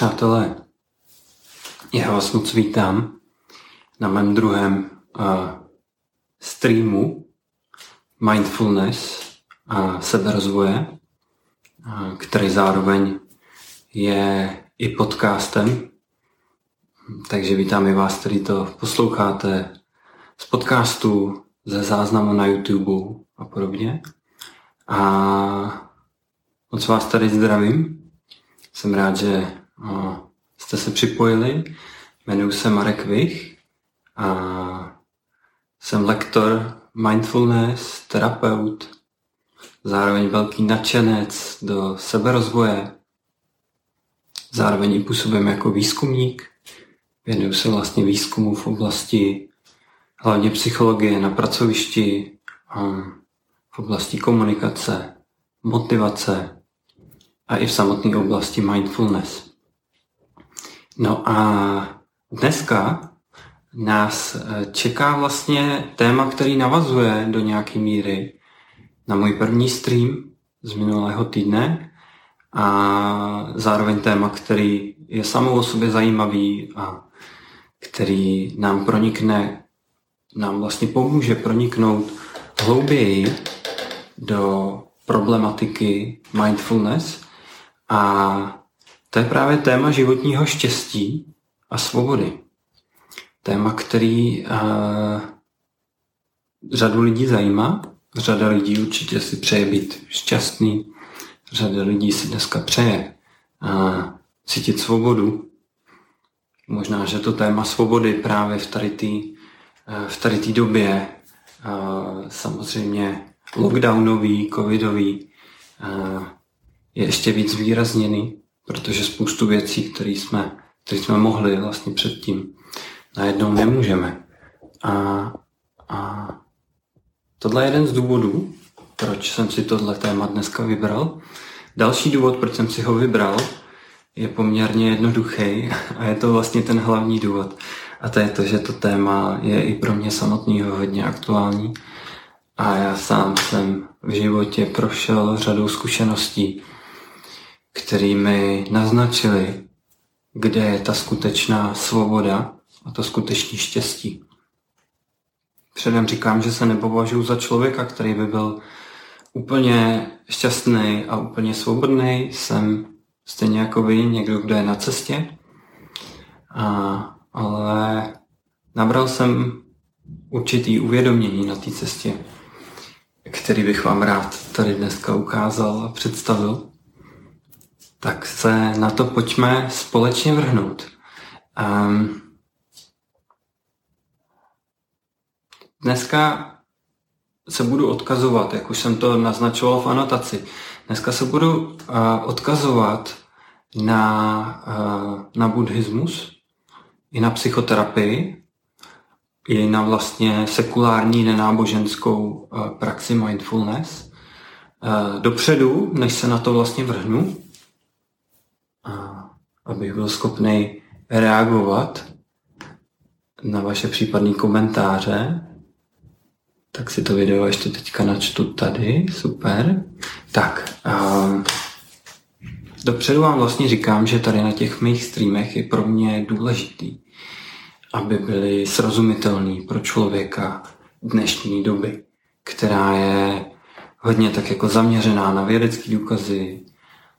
Přátelé, já vás moc vítám na mém druhém uh, streamu Mindfulness a seberozvoje, uh, který zároveň je i podcastem. Takže vítám i vás, kteří to posloucháte z podcastu, ze záznamu na YouTube a podobně. A moc vás tady zdravím. Jsem rád, že jste se připojili. Jmenuji se Marek Vich a jsem lektor mindfulness, terapeut, zároveň velký nadšenec do seberozvoje, zároveň i působím jako výzkumník. Věnuju se vlastně výzkumu v oblasti hlavně psychologie na pracovišti, v oblasti komunikace, motivace a i v samotné oblasti mindfulness. No a dneska nás eh, čeká vlastně téma, který navazuje do nějaké míry na můj první stream z minulého týdne a zároveň téma, který je samou o sobě zajímavý a který nám pronikne, nám vlastně pomůže proniknout hlouběji do problematiky mindfulness a to je právě téma životního štěstí a svobody. Téma, který uh, řadu lidí zajímá. Řada lidí určitě si přeje být šťastný. Řada lidí si dneska přeje uh, cítit svobodu. Možná, že to téma svobody právě v tady té uh, v tady tý době uh, samozřejmě lockdownový, covidový, je ještě víc výrazněný protože spoustu věcí, které jsme, které jsme mohli vlastně předtím, najednou nemůžeme. A, a tohle je jeden z důvodů, proč jsem si tohle téma dneska vybral. Další důvod, proč jsem si ho vybral, je poměrně jednoduchý a je to vlastně ten hlavní důvod. A to je to, že to téma je i pro mě samotného hodně aktuální. A já sám jsem v životě prošel řadou zkušeností, který mi naznačili, kde je ta skutečná svoboda a to skutečné štěstí. Předem říkám, že se nepovažuji za člověka, který by byl úplně šťastný a úplně svobodný. Jsem stejně jako vy, někdo, kdo je na cestě. A, ale nabral jsem určitý uvědomění na té cestě, který bych vám rád tady dneska ukázal a představil tak se na to pojďme společně vrhnout. Um, dneska se budu odkazovat, jak už jsem to naznačoval v anotaci, dneska se budu uh, odkazovat na, uh, na buddhismus, i na psychoterapii, i na vlastně sekulární nenáboženskou uh, praxi mindfulness. Uh, dopředu, než se na to vlastně vrhnu, abych byl schopný reagovat na vaše případné komentáře. Tak si to video ještě teďka načtu tady, super. Tak, uh, dopředu vám vlastně říkám, že tady na těch mých streamech je pro mě důležitý, aby byly srozumitelný pro člověka dnešní doby, která je hodně tak jako zaměřená na vědecké důkazy,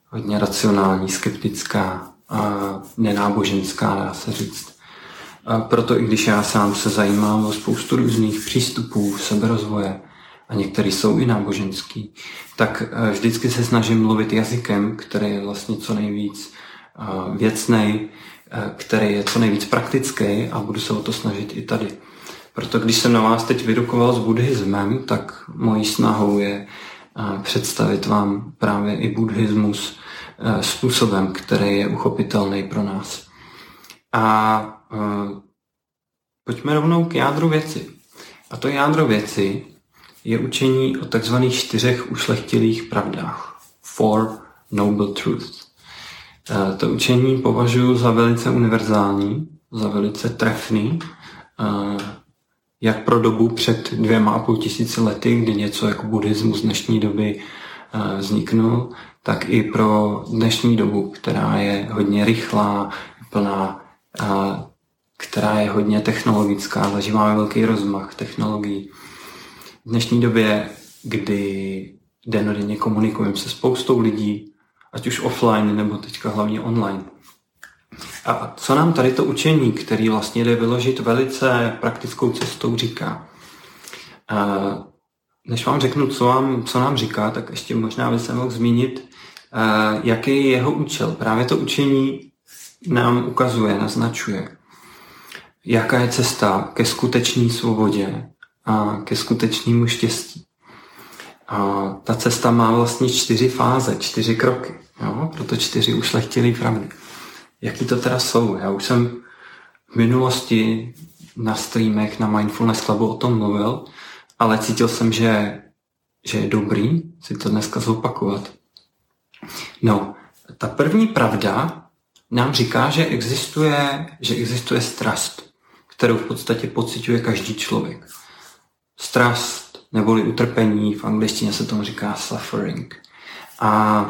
hodně racionální, skeptická, nenáboženská, dá se říct. A proto i když já sám se zajímám o spoustu různých přístupů seberozvoje, a některý jsou i náboženský, tak eh, vždycky se snažím mluvit jazykem, který je vlastně co nejvíc eh, věcný, eh, který je co nejvíc praktický a budu se o to snažit i tady. Proto když jsem na vás teď vyrukoval s buddhismem, tak mojí snahou je představit vám právě i buddhismus způsobem, který je uchopitelný pro nás. A uh, pojďme rovnou k jádru věci. A to jádro věci je učení o takzvaných čtyřech ušlechtilých pravdách. Four Noble Truths. Uh, to učení považuji za velice univerzální, za velice trefný, jak pro dobu před dvěma a půl tisíci lety, kdy něco jako buddhismus dnešní doby vzniknul, tak i pro dnešní dobu, která je hodně rychlá, plná, a, která je hodně technologická, ale máme velký rozmach technologií. V dnešní době, kdy denodenně komunikujeme se spoustou lidí, ať už offline nebo teďka hlavně online. A co nám tady to učení, který vlastně jde vyložit velice praktickou cestou, říká? Než vám řeknu, co, vám, co nám říká, tak ještě možná by se mohl zmínit, jaký je jeho účel. Právě to učení nám ukazuje, naznačuje, jaká je cesta ke skutečné svobodě a ke skutečnému štěstí. A ta cesta má vlastně čtyři fáze, čtyři kroky. Jo? Proto čtyři ušlechtilé pravdy. Jaký to teda jsou? Já už jsem v minulosti na streamech na Mindfulness Clubu o tom mluvil, ale cítil jsem, že, že je dobrý si to dneska zopakovat. No, ta první pravda nám říká, že existuje, že existuje strast, kterou v podstatě pociťuje každý člověk. Strast neboli utrpení, v angličtině se tomu říká suffering. A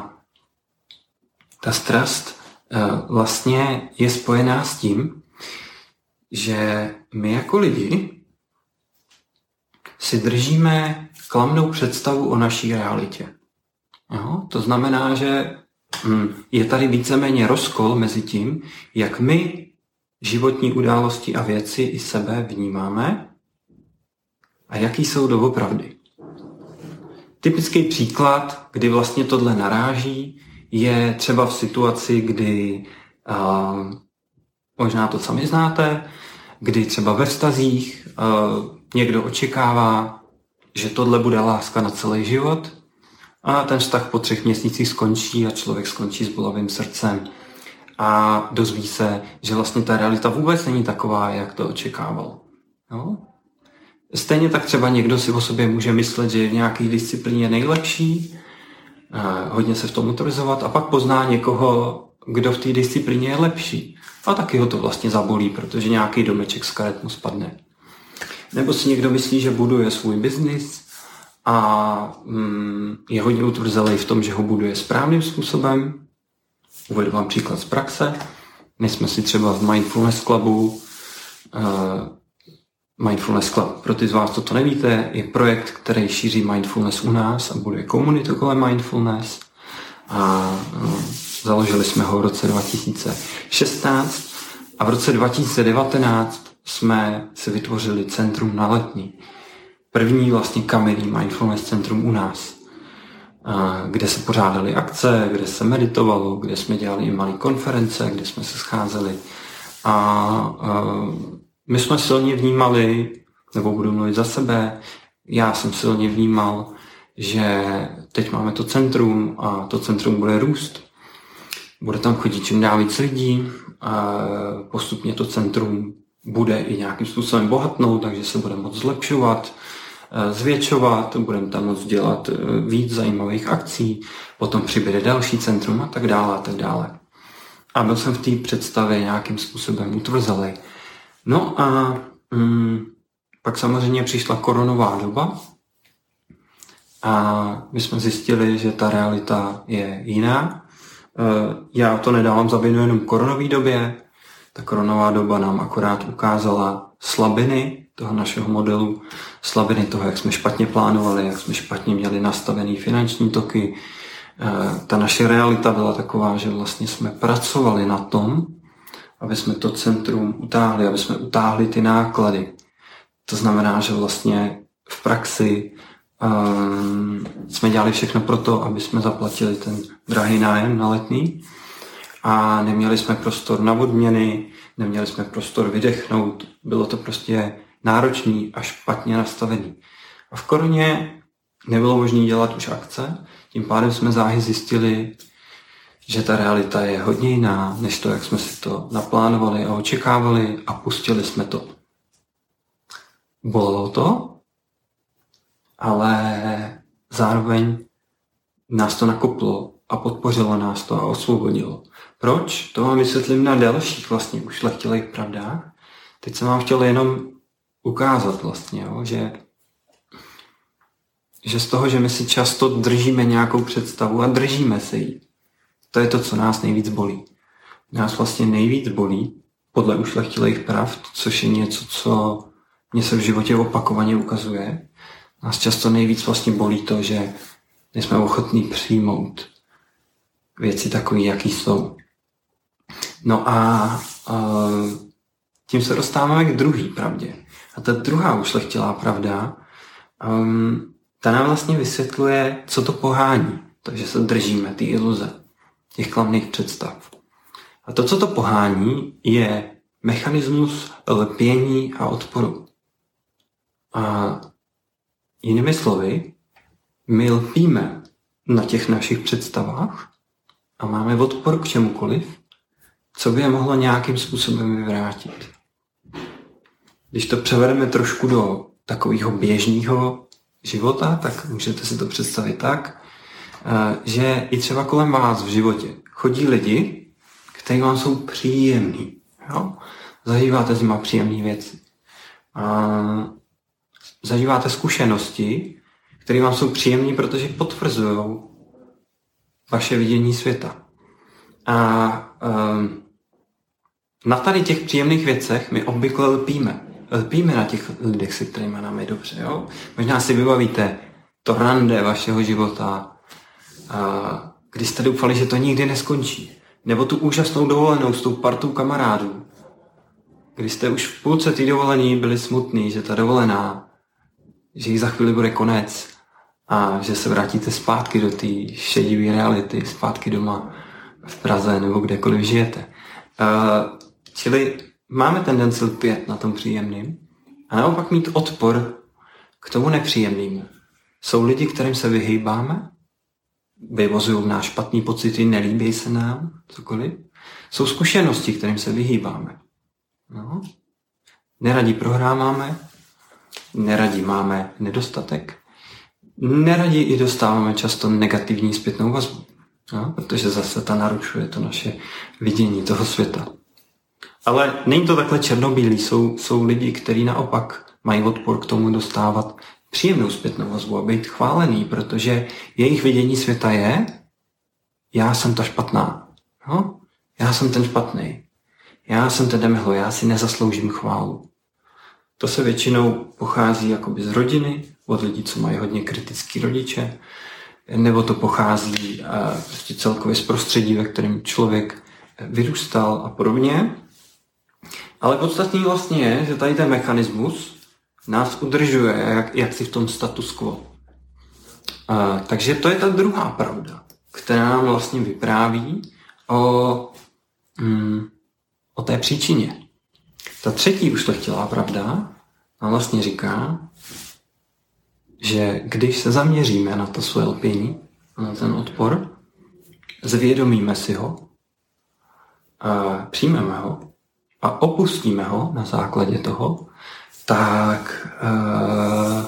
ta strast eh, vlastně je spojená s tím, že my jako lidi si držíme klamnou představu o naší realitě. Jo? To znamená, že hm, je tady víceméně rozkol mezi tím, jak my životní události a věci i sebe vnímáme a jaký jsou doopravdy. Typický příklad, kdy vlastně tohle naráží, je třeba v situaci, kdy a, možná to sami znáte, kdy třeba ve vztazích a, někdo očekává, že tohle bude láska na celý život a ten vztah po třech měsících skončí a člověk skončí s bolavým srdcem a dozví se, že vlastně ta realita vůbec není taková, jak to očekával. Jo? Stejně tak třeba někdo si o sobě může myslet, že je v nějaké disciplíně nejlepší, hodně se v tom utvrzovat a pak pozná někoho, kdo v té disciplíně je lepší. A taky ho to vlastně zabolí, protože nějaký domeček z karet mu spadne. Nebo si někdo myslí, že buduje svůj biznis a mm, je hodně utvrzelý v tom, že ho buduje správným způsobem. Uvedu vám příklad z praxe. My jsme si třeba v Mindfulness Clubu uh, Mindfulness Club, pro ty z vás, co to nevíte, je projekt, který šíří mindfulness u nás a bude komunitu kolem mindfulness. A uh, založili jsme ho v roce 2016 a v roce 2019 jsme si vytvořili centrum na letní. První vlastně kamenný mindfulness centrum u nás, kde se pořádaly akce, kde se meditovalo, kde jsme dělali i malé konference, kde jsme se scházeli. A my jsme silně vnímali, nebo budu mluvit za sebe, já jsem silně vnímal, že teď máme to centrum a to centrum bude růst. Bude tam chodit čím dál víc lidí a postupně to centrum bude i nějakým způsobem bohatnout, takže se bude moct zlepšovat, zvětšovat, budeme tam moct dělat eh, víc zajímavých akcí, potom přibude další centrum a tak dále a tak dále. A byl jsem v té představě nějakým způsobem utvrzelý. No a mm, pak samozřejmě přišla koronová doba a my jsme zjistili, že ta realita je jiná. Eh, já to nedávám za jenom koronové době, ta koronová doba nám akorát ukázala slabiny toho našeho modelu, slabiny toho, jak jsme špatně plánovali, jak jsme špatně měli nastavený finanční toky. Eh, ta naše realita byla taková, že vlastně jsme pracovali na tom, aby jsme to centrum utáhli, aby jsme utáhli ty náklady. To znamená, že vlastně v praxi um, jsme dělali všechno pro to, aby jsme zaplatili ten drahý nájem na letní a neměli jsme prostor na odměny, neměli jsme prostor vydechnout, bylo to prostě náročný a špatně nastavený. A v koroně nebylo možné dělat už akce, tím pádem jsme záhy zjistili, že ta realita je hodně jiná, než to, jak jsme si to naplánovali a očekávali a pustili jsme to. Bolelo to, ale zároveň nás to nakoplo a podpořilo nás to a osvobodilo. Proč? To vám vysvětlím na dalších vlastně ušlechtilých pravdách. Teď jsem vám chtěl jenom ukázat vlastně, jo, že že z toho, že my si často držíme nějakou představu a držíme se jí, to je to, co nás nejvíc bolí. Nás vlastně nejvíc bolí, podle ušlechtilých pravd, což je něco, co mě se v životě opakovaně ukazuje. Nás často nejvíc vlastně bolí to, že nejsme ochotní přijmout věci takové, jaký jsou. No a uh, tím se dostáváme k druhé pravdě. Ta druhá ušlechtilá pravda, um, ta nám vlastně vysvětluje, co to pohání. Takže se držíme ty iluze, těch klamných představ. A to, co to pohání, je mechanismus lpění a odporu. A jinými slovy, my lpíme na těch našich představách a máme odpor k čemukoliv, co by je mohlo nějakým způsobem vyvrátit. Když to převedeme trošku do takového běžného života, tak můžete si to představit tak, eh, že i třeba kolem vás v životě chodí lidi, kteří vám jsou příjemní. Zažíváte s nimi příjemné věci. A zažíváte zkušenosti, které vám jsou příjemné, protože potvrzují vaše vidění světa. A um, na tady těch příjemných věcech my obvykle lpíme. Lpíme na těch lidech, se kterými nám je dobře. Jo? Možná si vybavíte to rande vašeho života, a, kdy jste doufali, že to nikdy neskončí. Nebo tu úžasnou dovolenou s tou partou kamarádů, kdy jste už v půlce té dovolení byli smutný, že ta dovolená, že jí za chvíli bude konec a že se vrátíte zpátky do té šedivé reality, zpátky doma v Praze nebo kdekoliv žijete. Uh, čili máme tendenci lpět na tom příjemným a naopak mít odpor k tomu nepříjemnému. Jsou lidi, kterým se vyhýbáme, vyvozují náš špatný pocity, nelíbí se nám, cokoliv. Jsou zkušenosti, kterým se vyhýbáme. No. Neradí prohráváme, neradí máme nedostatek, neradí i dostáváme často negativní zpětnou vazbu, no, protože zase ta narušuje to naše vidění toho světa. Ale není to takhle černobílý, jsou, jsou lidi, kteří naopak mají odpor k tomu dostávat příjemnou zpětnou vazbu a být chválený, protože jejich vidění světa je, já jsem ta špatná. No? Já jsem ten špatný. Já jsem ten demihlo, já si nezasloužím chválu. To se většinou pochází jakoby z rodiny, od lidí, co mají hodně kritický rodiče, nebo to pochází prostě celkově z prostředí, ve kterém člověk vyrůstal a podobně. Ale podstatný vlastně je, že tady ten mechanismus nás udržuje jak, jak si v tom status quo. A, takže to je ta druhá pravda, která nám vlastně vypráví o, mm, o té příčině. Ta třetí už to chtěla pravda nám vlastně říká, že když se zaměříme na to svoje lpění, na ten odpor, zvědomíme si ho, a přijmeme ho a opustíme ho na základě toho, tak, uh,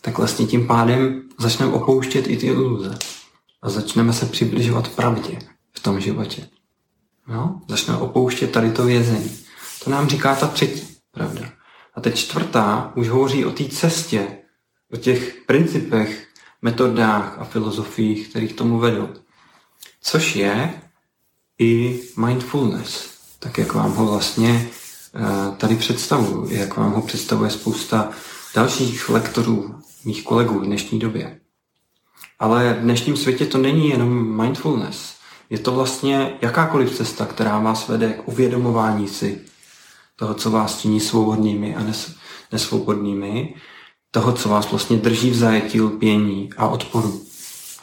tak vlastně tím pádem začneme opouštět i ty iluze a začneme se přibližovat pravdě v tom životě. No? Začneme opouštět tady to vězení. To nám říká ta třetí pravda. A teď čtvrtá už hovoří o té cestě, o těch principech, metodách a filozofiích, které k tomu vedou. Což je i mindfulness, tak jak vám ho vlastně eh, tady představuju, jak vám ho představuje spousta dalších lektorů, mých kolegů v dnešní době. Ale v dnešním světě to není jenom mindfulness. Je to vlastně jakákoliv cesta, která vás vede k uvědomování si toho, co vás činí svobodnými a nes, nesvobodnými, toho, co vás vlastně drží v zajetí lpění a odporu.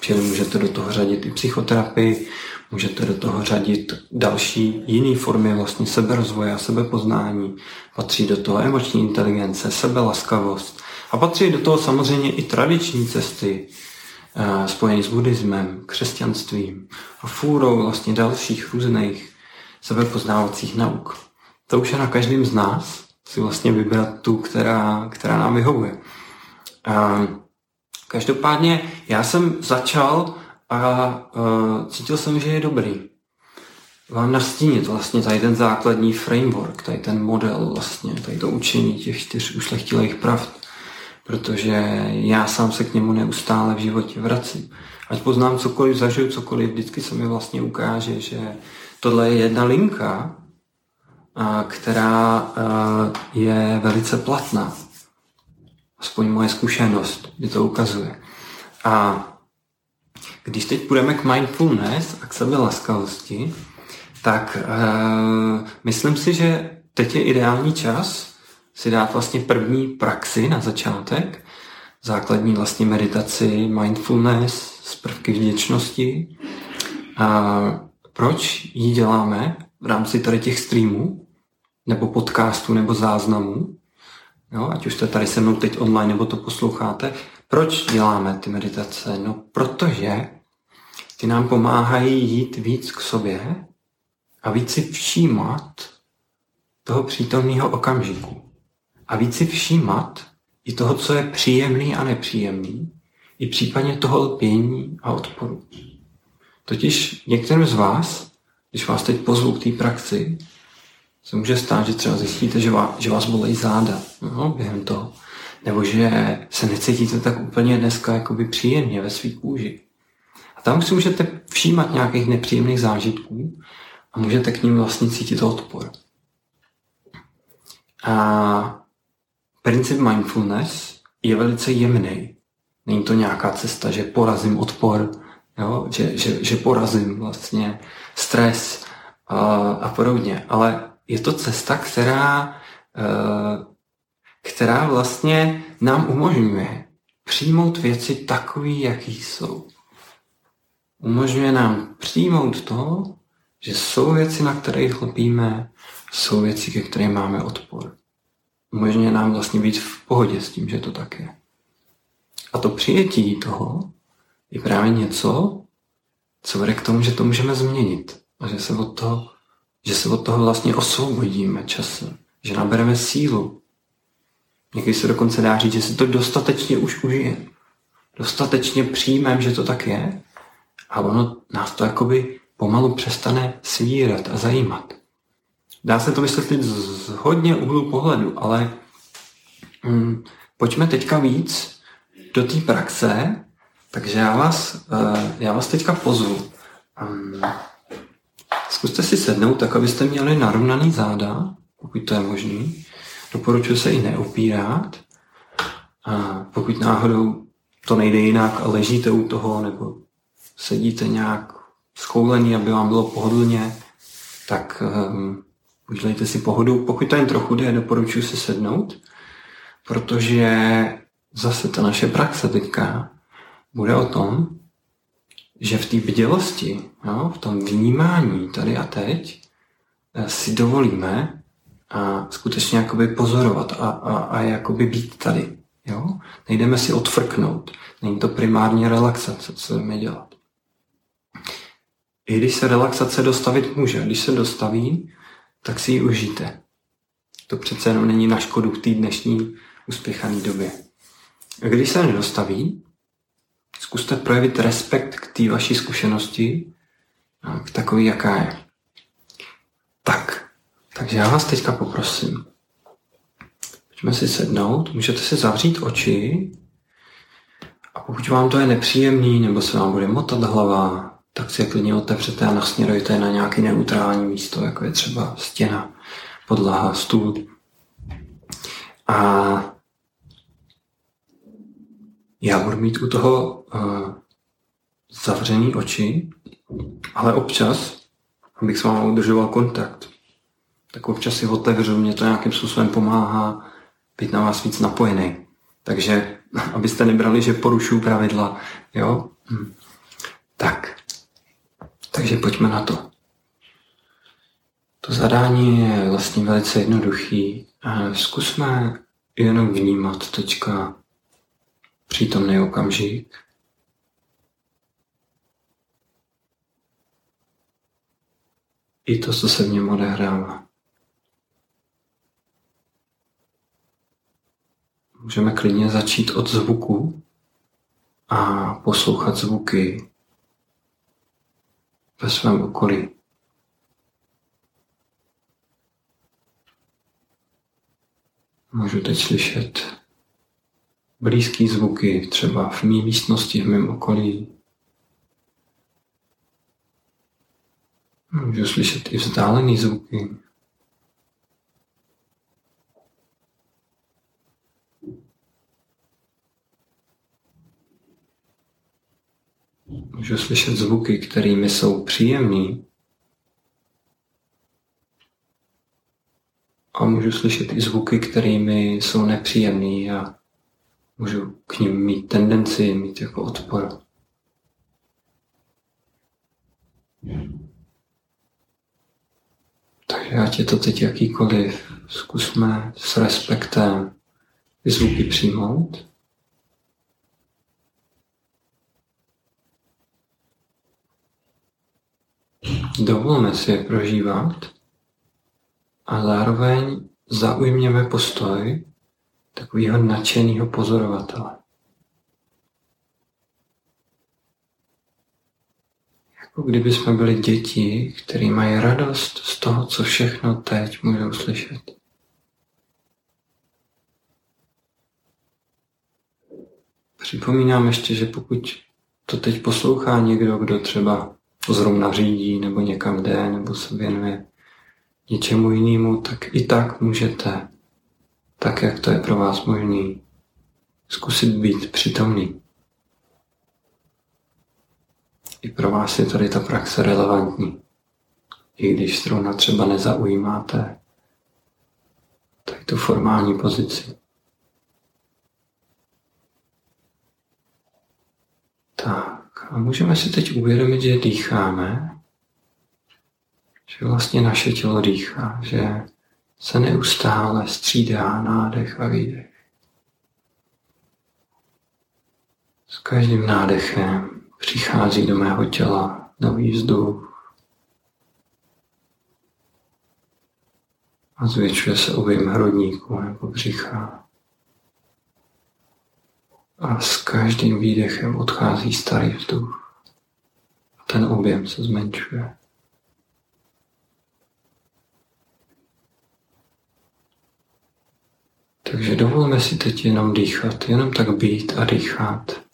Čili můžete do toho řadit i psychoterapii, můžete do toho řadit další jiné formy vlastně seberozvoje a sebepoznání. Patří do toho emoční inteligence, sebelaskavost a patří do toho samozřejmě i tradiční cesty, eh, spojené s buddhismem, křesťanstvím a fůrou vlastně dalších různých sebepoznávacích nauk. To už je na každém z nás si vlastně vybrat tu, která, která nám vyhovuje. A každopádně já jsem začal a uh, cítil jsem, že je dobrý vám nastínit vlastně tady ten základní framework, tady ten model vlastně, tady to učení těch čtyř ušlechtilých pravd. protože já sám se k němu neustále v životě vracím. Ať poznám cokoliv, zažiju cokoliv, vždycky se mi vlastně ukáže, že tohle je jedna linka, která je velice platná. Aspoň moje zkušenost mi to ukazuje. A když teď půjdeme k mindfulness a k sebe laskavosti, tak uh, myslím si, že teď je ideální čas si dát vlastně první praxi na začátek, základní vlastně meditaci, mindfulness z prvky vděčnosti. A proč ji děláme v rámci tady těch streamů, nebo podcastů, nebo záznamů? Jo, ať už jste tady se mnou teď online, nebo to posloucháte. Proč děláme ty meditace? No, protože ty nám pomáhají jít víc k sobě a víc si všímat toho přítomného okamžiku. A víc si všímat i toho, co je příjemný a nepříjemný, i případně toho lpění a odporu. Totiž některým z vás, když vás teď pozvu k té praxi, se může stát, že třeba zjistíte, že vás, že vás záda no, během toho. Nebo že se necítíte tak úplně dneska jakoby příjemně ve svých kůži. A tam si můžete všímat nějakých nepříjemných zážitků a můžete k ním vlastně cítit odpor. A princip mindfulness je velice jemný. Není to nějaká cesta, že porazím odpor, jo? Že, že, že porazím vlastně stres a, a podobně. Ale je to cesta, která, e, která vlastně nám umožňuje přijmout věci takový, jaký jsou. Umožňuje nám přijmout to, že jsou věci, na které chlopíme, jsou věci, ke kterým máme odpor. Umožňuje nám vlastně být v pohodě s tím, že to tak je. A to přijetí toho je právě něco, co vede k tomu, že to můžeme změnit. A že se od toho, že se od toho vlastně osvobodíme časem. Že nabereme sílu. Někdy se dokonce dá říct, že si to dostatečně už užijeme. Dostatečně přijmeme, že to tak je. A ono nás to jakoby pomalu přestane svírat a zajímat. Dá se to vysvětlit z hodně úhlu pohledu, ale hm, pojďme teďka víc do té praxe, takže já vás, uh, já vás teďka pozvu. Um, zkuste si sednout tak, abyste měli narovnaný záda, pokud to je možný. Doporučuji se i neopírat. A pokud náhodou to nejde jinak a ležíte u toho, nebo sedíte nějak schoulený, aby vám bylo pohodlně, tak um, udělejte si pohodu. Pokud to jen trochu jde, doporučuji si sednout, protože zase ta naše praxe teďka bude o tom, že v té bdělosti, jo, v tom vnímání tady a teď eh, si dovolíme a skutečně jakoby pozorovat a, a, a jakoby být tady. Jo? Nejdeme si odfrknout. Není to primárně relaxace, co jdeme dělat. I když se relaxace dostavit může, když se dostaví, tak si ji užijte. To přece jenom není na škodu v té dnešní uspěchané době. A když se nedostaví, zkuste projevit respekt k té vaší zkušenosti, k takový, jaká je. Tak, takže já vás teďka poprosím. Pojďme si sednout, můžete si zavřít oči a pokud vám to je nepříjemný, nebo se vám bude motat hlava, tak si je klidně otevřete a nasměrujte na nějaké neutrální místo, jako je třeba stěna, podlaha, stůl. A já budu mít u toho uh, zavřený oči, ale občas, abych s vámi udržoval kontakt, tak občas si otevřu, mě to nějakým způsobem pomáhá být na vás víc napojený. Takže abyste nebrali, že porušuju pravidla, jo? Hm. Tak. Takže pojďme na to. To zadání je vlastně velice jednoduchý. Zkusme jenom vnímat teďka přítomný okamžik. I to, co se v něm odehrává. Můžeme klidně začít od zvuku a poslouchat zvuky ve svém okolí. Můžu teď slyšet blízké zvuky, třeba v mé místnosti, v mém okolí. Můžu slyšet i vzdálené zvuky. Můžu slyšet zvuky, kterými jsou příjemný. A můžu slyšet i zvuky, kterými jsou nepříjemný a můžu k ním mít tendenci, mít jako odpor. Takže ať je to teď jakýkoliv, zkusme s respektem zvuky přijmout. Dovolme si je prožívat a zároveň zaujměme postoj takového nadšeného pozorovatele. Jako kdyby jsme byli děti, které mají radost z toho, co všechno teď můžou slyšet. Připomínám ještě, že pokud to teď poslouchá někdo, kdo třeba zrovna řídí nebo někam jde nebo se věnuje něčemu jinému, tak i tak můžete, tak jak to je pro vás možný, zkusit být přitomný. I pro vás je tady ta praxe relevantní. I když zrovna třeba nezaujímáte tady tu formální pozici. Tak a můžeme si teď uvědomit, že dýcháme že vlastně naše tělo dýchá, že se neustále střídá nádech a výdech. S každým nádechem přichází do mého těla nový vzduch a zvětšuje se objem hrudníku nebo břicha. A s každým výdechem odchází starý vzduch. A ten objem se zmenšuje. Takže dovolme si teď jenom dýchat, jenom tak být a dýchat.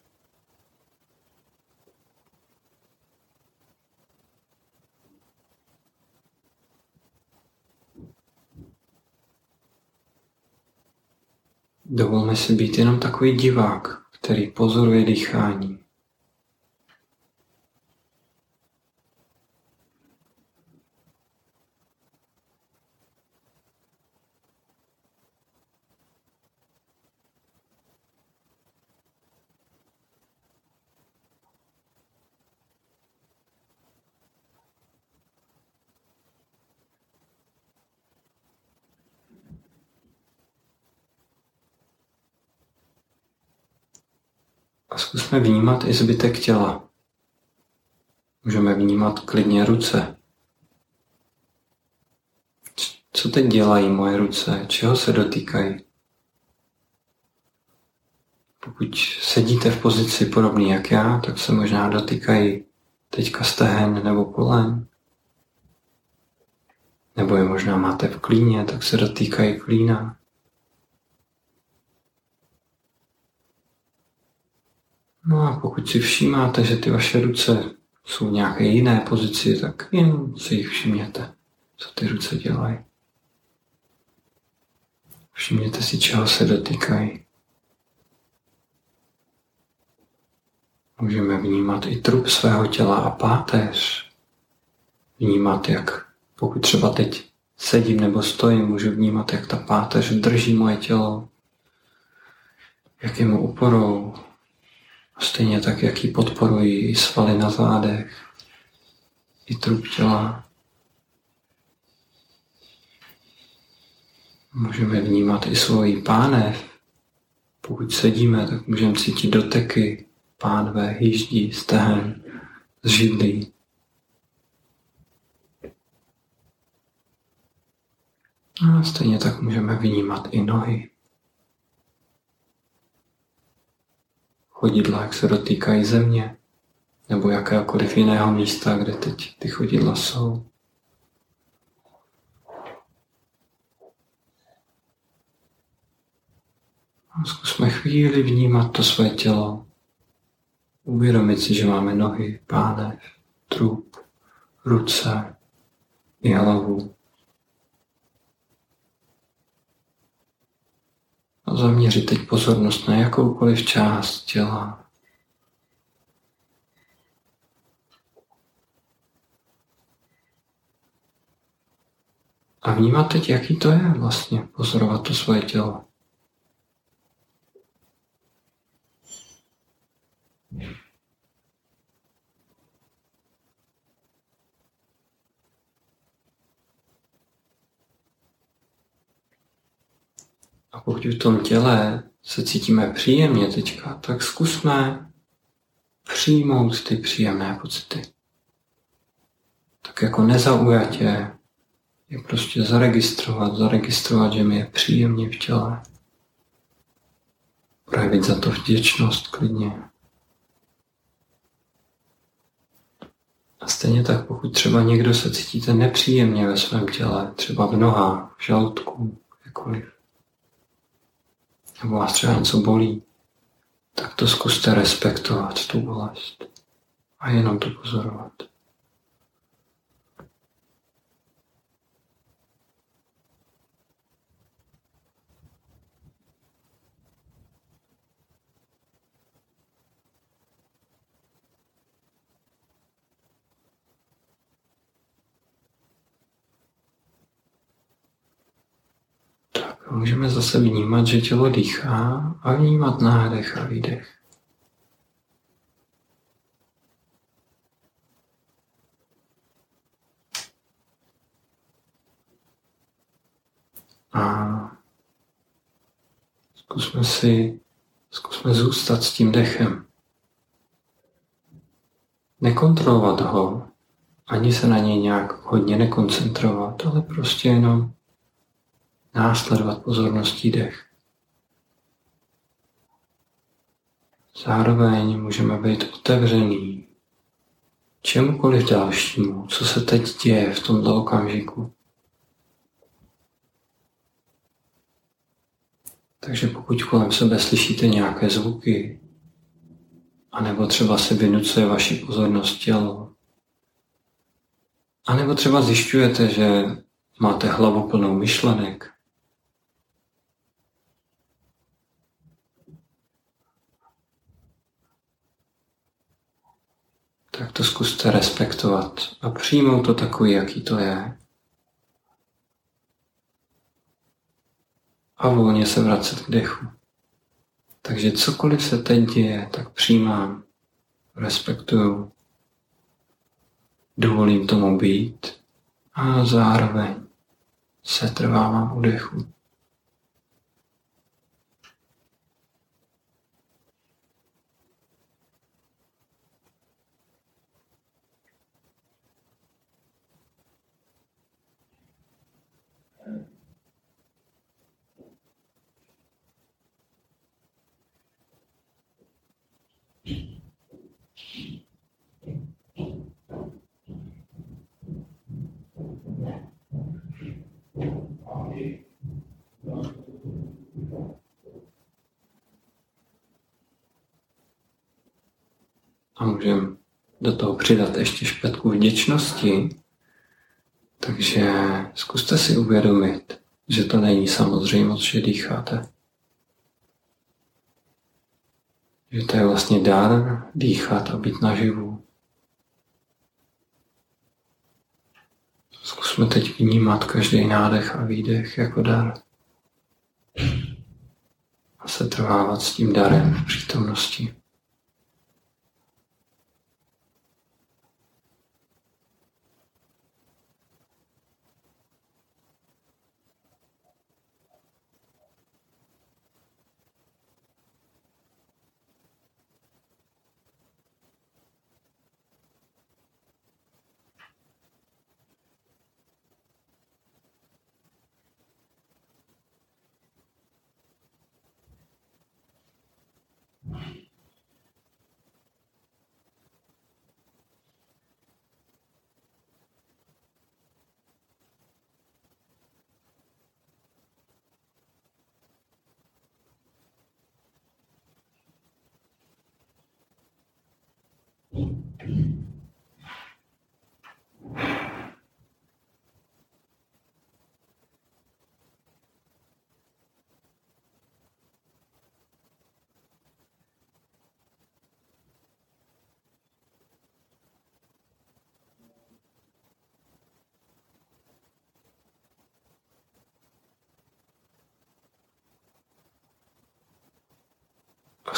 Dovolme si být jenom takový divák, který pozoruje dýchání. A zkusme vnímat i zbytek těla. Můžeme vnímat klidně ruce. Co teď dělají moje ruce? Čeho se dotýkají? Pokud sedíte v pozici podobný jak já, tak se možná dotýkají teďka stehen nebo kolen. Nebo je možná máte v klíně, tak se dotýkají klína. No a pokud si všímáte, že ty vaše ruce jsou v nějaké jiné pozici, tak jen si jich všimněte, co ty ruce dělají. Všimněte si, čeho se dotýkají. Můžeme vnímat i trup svého těla a páteř. Vnímat, jak pokud třeba teď sedím nebo stojím, můžu vnímat, jak ta páteř drží moje tělo, jak je mu oporou, Stejně tak, jak ji podporují i svaly na zádech, i trup těla. Můžeme vnímat i svoji pánev. Pokud sedíme, tak můžeme cítit doteky pánve, hýždí, stehen, z židlí. A stejně tak můžeme vnímat i nohy. Chodidla, jak se dotýkají země, nebo jakéhokoliv jiného místa, kde teď ty chodidla jsou. Zkusme chvíli vnímat to své tělo. Uvědomit si, že máme nohy, pánev, trup, ruce i hlavu. A zaměřit teď pozornost na jakoukoliv část těla. A vnímat teď, jaký to je vlastně, pozorovat to svoje tělo. Pokud v tom těle se cítíme příjemně teďka, tak zkusme přijmout ty příjemné pocity. Tak jako nezaujatě je prostě zaregistrovat, zaregistrovat, že mi je příjemně v těle. Projevit za to vděčnost klidně. A stejně tak, pokud třeba někdo se cítíte nepříjemně ve svém těle, třeba v nohách, v žaludku, jakkoliv, nebo vás třeba něco bolí, tak to zkuste respektovat, tu bolest. A jenom to pozorovat. Můžeme zase vnímat, že tělo dýchá a vnímat nádech a výdech. A zkusme si, zkusme zůstat s tím dechem. Nekontrolovat ho, ani se na něj nějak hodně nekoncentrovat, ale prostě jenom následovat pozorností dech. Zároveň můžeme být otevřený čemukoliv dalšímu, co se teď děje v tomto okamžiku. Takže pokud kolem sebe slyšíte nějaké zvuky, anebo třeba se vynucuje vaši pozornost tělo, anebo třeba zjišťujete, že máte hlavu plnou myšlenek, tak to zkuste respektovat a přijmout to takový, jaký to je. A volně se vracet k dechu. Takže cokoliv se teď děje, tak přijímám, respektuju, dovolím tomu být a zároveň se trvávám u dechu. A můžeme do toho přidat ještě špetku vděčnosti. Takže zkuste si uvědomit, že to není samozřejmost, že dýcháte. Že to je vlastně dar dýchat a být naživu. Zkusme teď vnímat každý nádech a výdech jako dar. A se trvávat s tím darem v přítomnosti.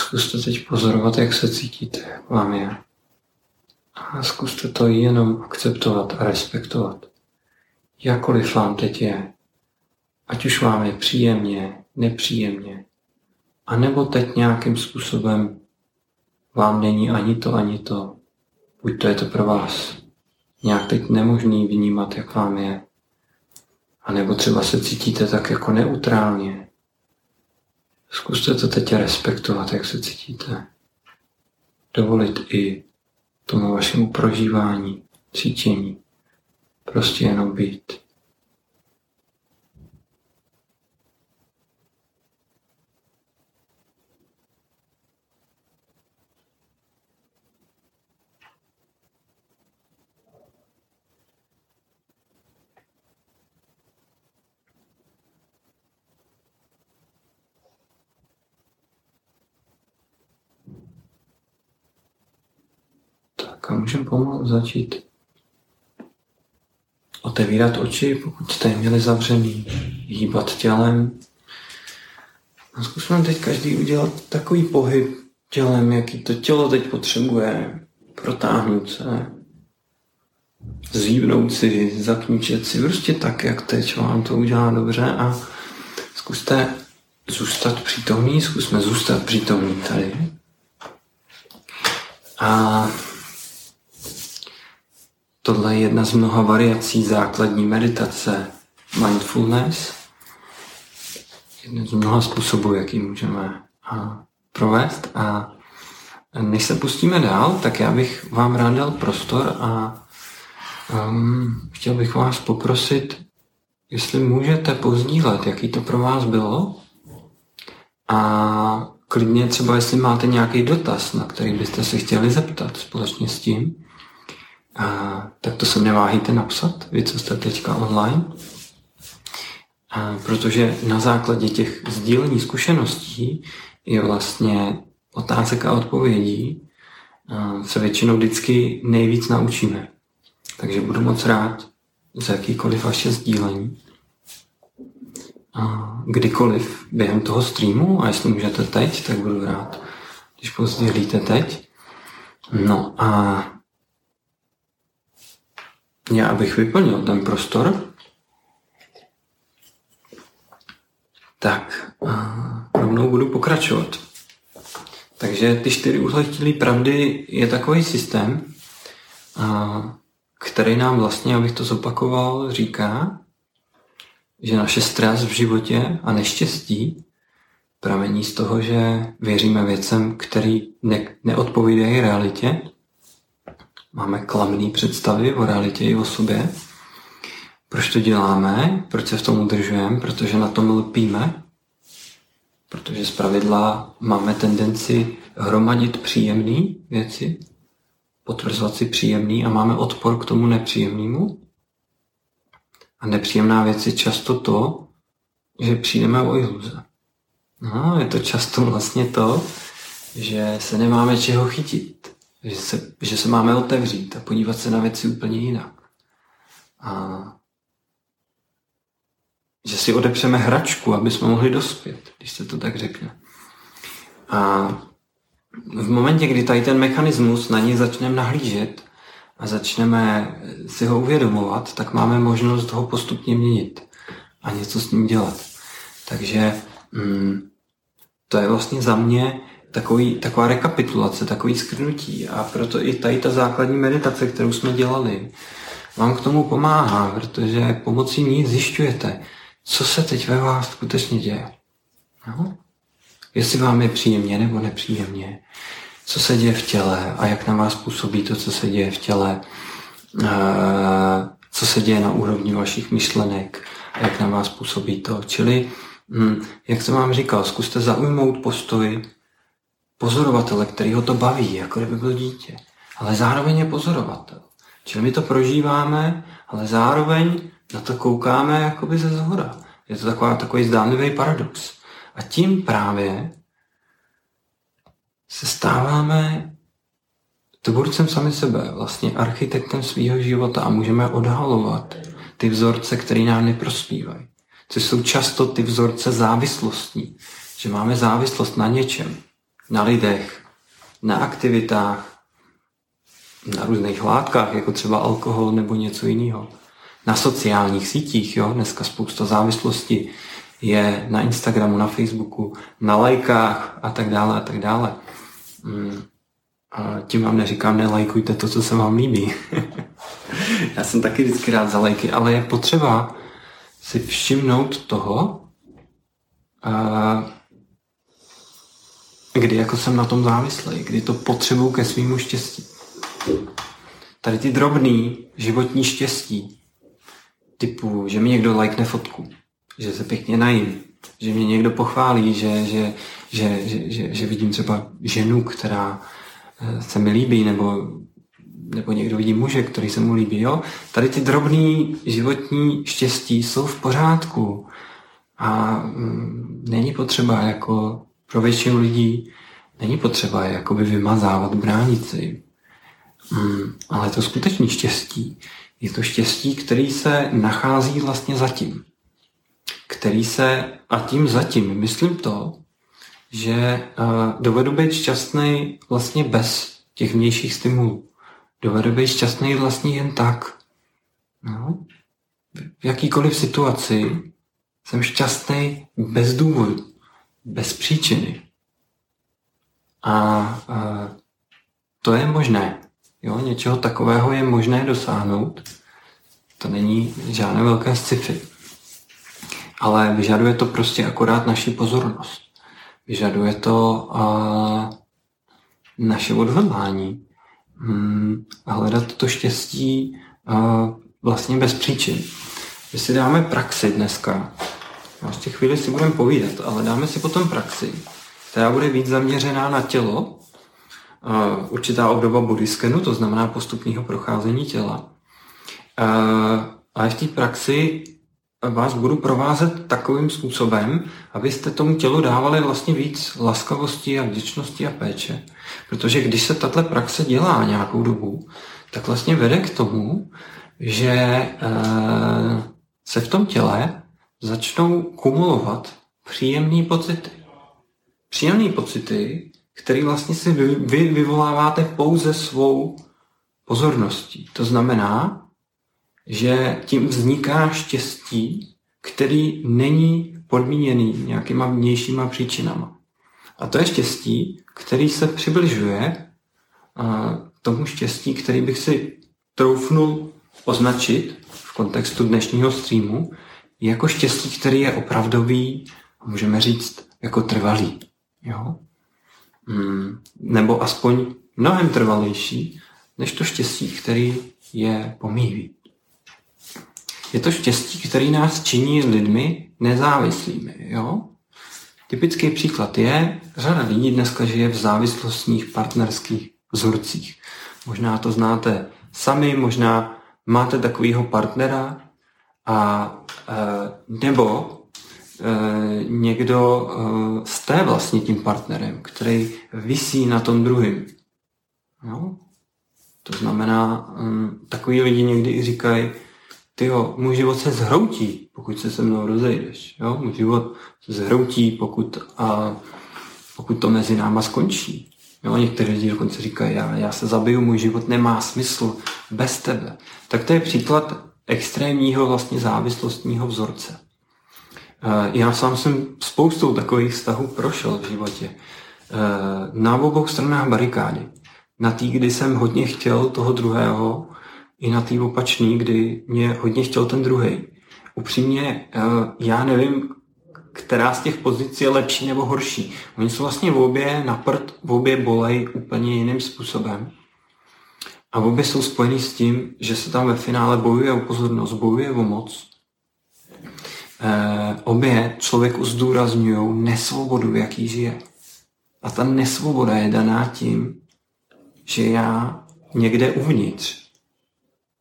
Zkuste teď pozorovat, jak se cítíte, vám je. A zkuste to jenom akceptovat a respektovat. Jakoliv vám teď je. Ať už vám je příjemně, nepříjemně. A nebo teď nějakým způsobem vám není ani to, ani to. Buď to je to pro vás nějak teď nemožný vnímat, jak vám je. A nebo třeba se cítíte tak jako neutrálně, Zkuste to teď respektovat, jak se cítíte. Dovolit i tomu vašemu prožívání, cítění. Prostě jenom být. A můžeme pomalu začít otevírat oči, pokud jste je měli zavřený, hýbat tělem. A zkusme teď každý udělat takový pohyb tělem, jaký to tělo teď potřebuje. Protáhnout se, zhýbnout si, zakníčet si, prostě tak, jak teď vám to udělá dobře a zkuste zůstat přítomný, zkusme zůstat přítomný tady. A Tohle je jedna z mnoha variací základní meditace mindfulness. Jeden z mnoha způsobů, jaký můžeme provést. A než se pustíme dál, tak já bych vám rád dal prostor a um, chtěl bych vás poprosit, jestli můžete pozdílet, jaký to pro vás bylo a klidně třeba, jestli máte nějaký dotaz, na který byste se chtěli zeptat společně s tím, a, tak to se neváhejte napsat, vy, co jste teďka online. A, protože na základě těch sdílení zkušeností je vlastně otázek a odpovědí a, se většinou vždycky nejvíc naučíme. Takže budu moc rád za jakýkoliv vaše sdílení. A kdykoliv během toho streamu, a jestli můžete teď, tak budu rád, když pozdílíte teď. No a já abych vyplnil ten prostor, tak rovnou budu pokračovat. Takže ty čtyři chtěli pravdy je takový systém, který nám vlastně, abych to zopakoval, říká, že naše stres v životě a neštěstí pramení z toho, že věříme věcem, který ne- neodpovídají realitě máme klamné představy o realitě i o sobě. Proč to děláme? Proč se v tom udržujeme? Protože na tom lpíme. Protože z pravidla máme tendenci hromadit příjemné věci, potvrzovat si příjemný a máme odpor k tomu nepříjemnému. A nepříjemná věc je často to, že přijdeme o iluze. No, je to často vlastně to, že se nemáme čeho chytit že se, že se máme otevřít a podívat se na věci úplně jinak. A že si odepřeme hračku, aby jsme mohli dospět, když se to tak řekne. A v momentě, kdy tady ten mechanismus na něj začneme nahlížet a začneme si ho uvědomovat, tak máme možnost ho postupně měnit a něco s ním dělat. Takže mm, to je vlastně za mě takový, taková rekapitulace, takový skrnutí a proto i tady ta základní meditace, kterou jsme dělali, vám k tomu pomáhá, protože pomocí ní zjišťujete, co se teď ve vás skutečně děje. No? Jestli vám je příjemně nebo nepříjemně, co se děje v těle a jak na vás působí to, co se děje v těle, co se děje na úrovni vašich myšlenek a jak na vás působí to. Čili, hm, jak jsem vám říkal, zkuste zaujmout postoj pozorovatele, který ho to baví, jako kdyby byl dítě. ale zároveň je pozorovatel. Čili my to prožíváme, ale zároveň na to koukáme jakoby ze zhora. Je to taková, takový zdánlivý paradox. A tím právě se stáváme tvůrcem sami sebe, vlastně architektem svého života a můžeme odhalovat ty vzorce, které nám neprospívají. Což jsou často ty vzorce závislostní. Že máme závislost na něčem, na lidech, na aktivitách, na různých látkách, jako třeba alkohol nebo něco jiného. Na sociálních sítích, jo, dneska spousta závislosti je na Instagramu, na Facebooku, na lajkách a tak dále a tak dále. Mm. A tím vám neříkám, nelajkujte to, co se vám líbí. Já jsem taky vždycky rád za lajky, ale je potřeba si všimnout toho, kdy jako jsem na tom závislý, kdy to potřebuju ke svýmu štěstí. Tady ty drobný životní štěstí, typu, že mi někdo lajkne fotku, že se pěkně najím, že mě někdo pochválí, že, že, že, že, že, že vidím třeba ženu, která eh, se mi líbí, nebo, nebo někdo vidí muže, který se mu líbí. Jo? Tady ty drobný životní štěstí jsou v pořádku a mm, není potřeba jako pro většinu lidí není potřeba jakoby vymazávat, bránit si. Mm, ale to skutečné štěstí je to štěstí, který se nachází vlastně zatím. Který se, a tím zatím, myslím to, že uh, dovedu být šťastný vlastně bez těch vnějších stimulů. Dovedu být šťastný vlastně jen tak. No. V jakýkoliv situaci jsem šťastný bez důvodu, bez příčiny. A uh, to je možné. Jo, něčeho takového je možné dosáhnout. To není žádné velké sci-fi. Ale vyžaduje to prostě akorát naši pozornost. Vyžaduje to uh, naše odhodlání. Hmm, a hledat to štěstí uh, vlastně bez příčin. My si dáme praxi dneska. Ještě chvíli si budeme povídat, ale dáme si potom praxi, která bude víc zaměřená na tělo, určitá obdoba body scanu, to znamená postupného procházení těla. A v té praxi vás budu provázet takovým způsobem, abyste tomu tělu dávali vlastně víc laskavosti a vděčnosti a péče. Protože když se tato praxe dělá nějakou dobu, tak vlastně vede k tomu, že e, se v tom těle začnou kumulovat příjemné pocity. Příjemné pocity, který vlastně si vy, vy vyvoláváte pouze svou pozorností. To znamená, že tím vzniká štěstí, který není podmíněný nějakýma vnějšíma příčinama. A to je štěstí, který se přibližuje tomu štěstí, který bych si troufnul označit v kontextu dnešního streamu jako štěstí, který je opravdový, můžeme říct jako trvalý. Jo? Hmm, nebo aspoň mnohem trvalejší, než to štěstí, který je pomývý. Je to štěstí, který nás činí lidmi nezávislými. Jo? Typický příklad je, řada lidí dneska žije v závislostních partnerských vzorcích. Možná to znáte sami, možná máte takového partnera a e, nebo e, někdo jste vlastně tím partnerem, který visí na tom druhém. No? To znamená, takový lidi někdy i říkají, tyjo, můj život se zhroutí, pokud se se mnou rozejdeš. Jo? Můj život se zhroutí, pokud, a, pokud to mezi náma skončí. Jo? Někteří lidi dokonce říkají, já, já se zabiju, můj život nemá smysl bez tebe. Tak to je příklad extrémního vlastně závislostního vzorce. Eh, já sám jsem spoustou takových vztahů prošel v životě. Eh, na obou stranách barikády. Na tý, kdy jsem hodně chtěl toho druhého, i na tý opačný, kdy mě hodně chtěl ten druhý. Upřímně, eh, já nevím, která z těch pozic je lepší nebo horší. Oni jsou vlastně v obě na prd, v obě bolej úplně jiným způsobem. A obě jsou spojený s tím, že se tam ve finále bojuje o pozornost, bojuje o moc. E, obě člověku zdůrazňují nesvobodu, v jaký žije. A ta nesvoboda je daná tím, že já někde uvnitř.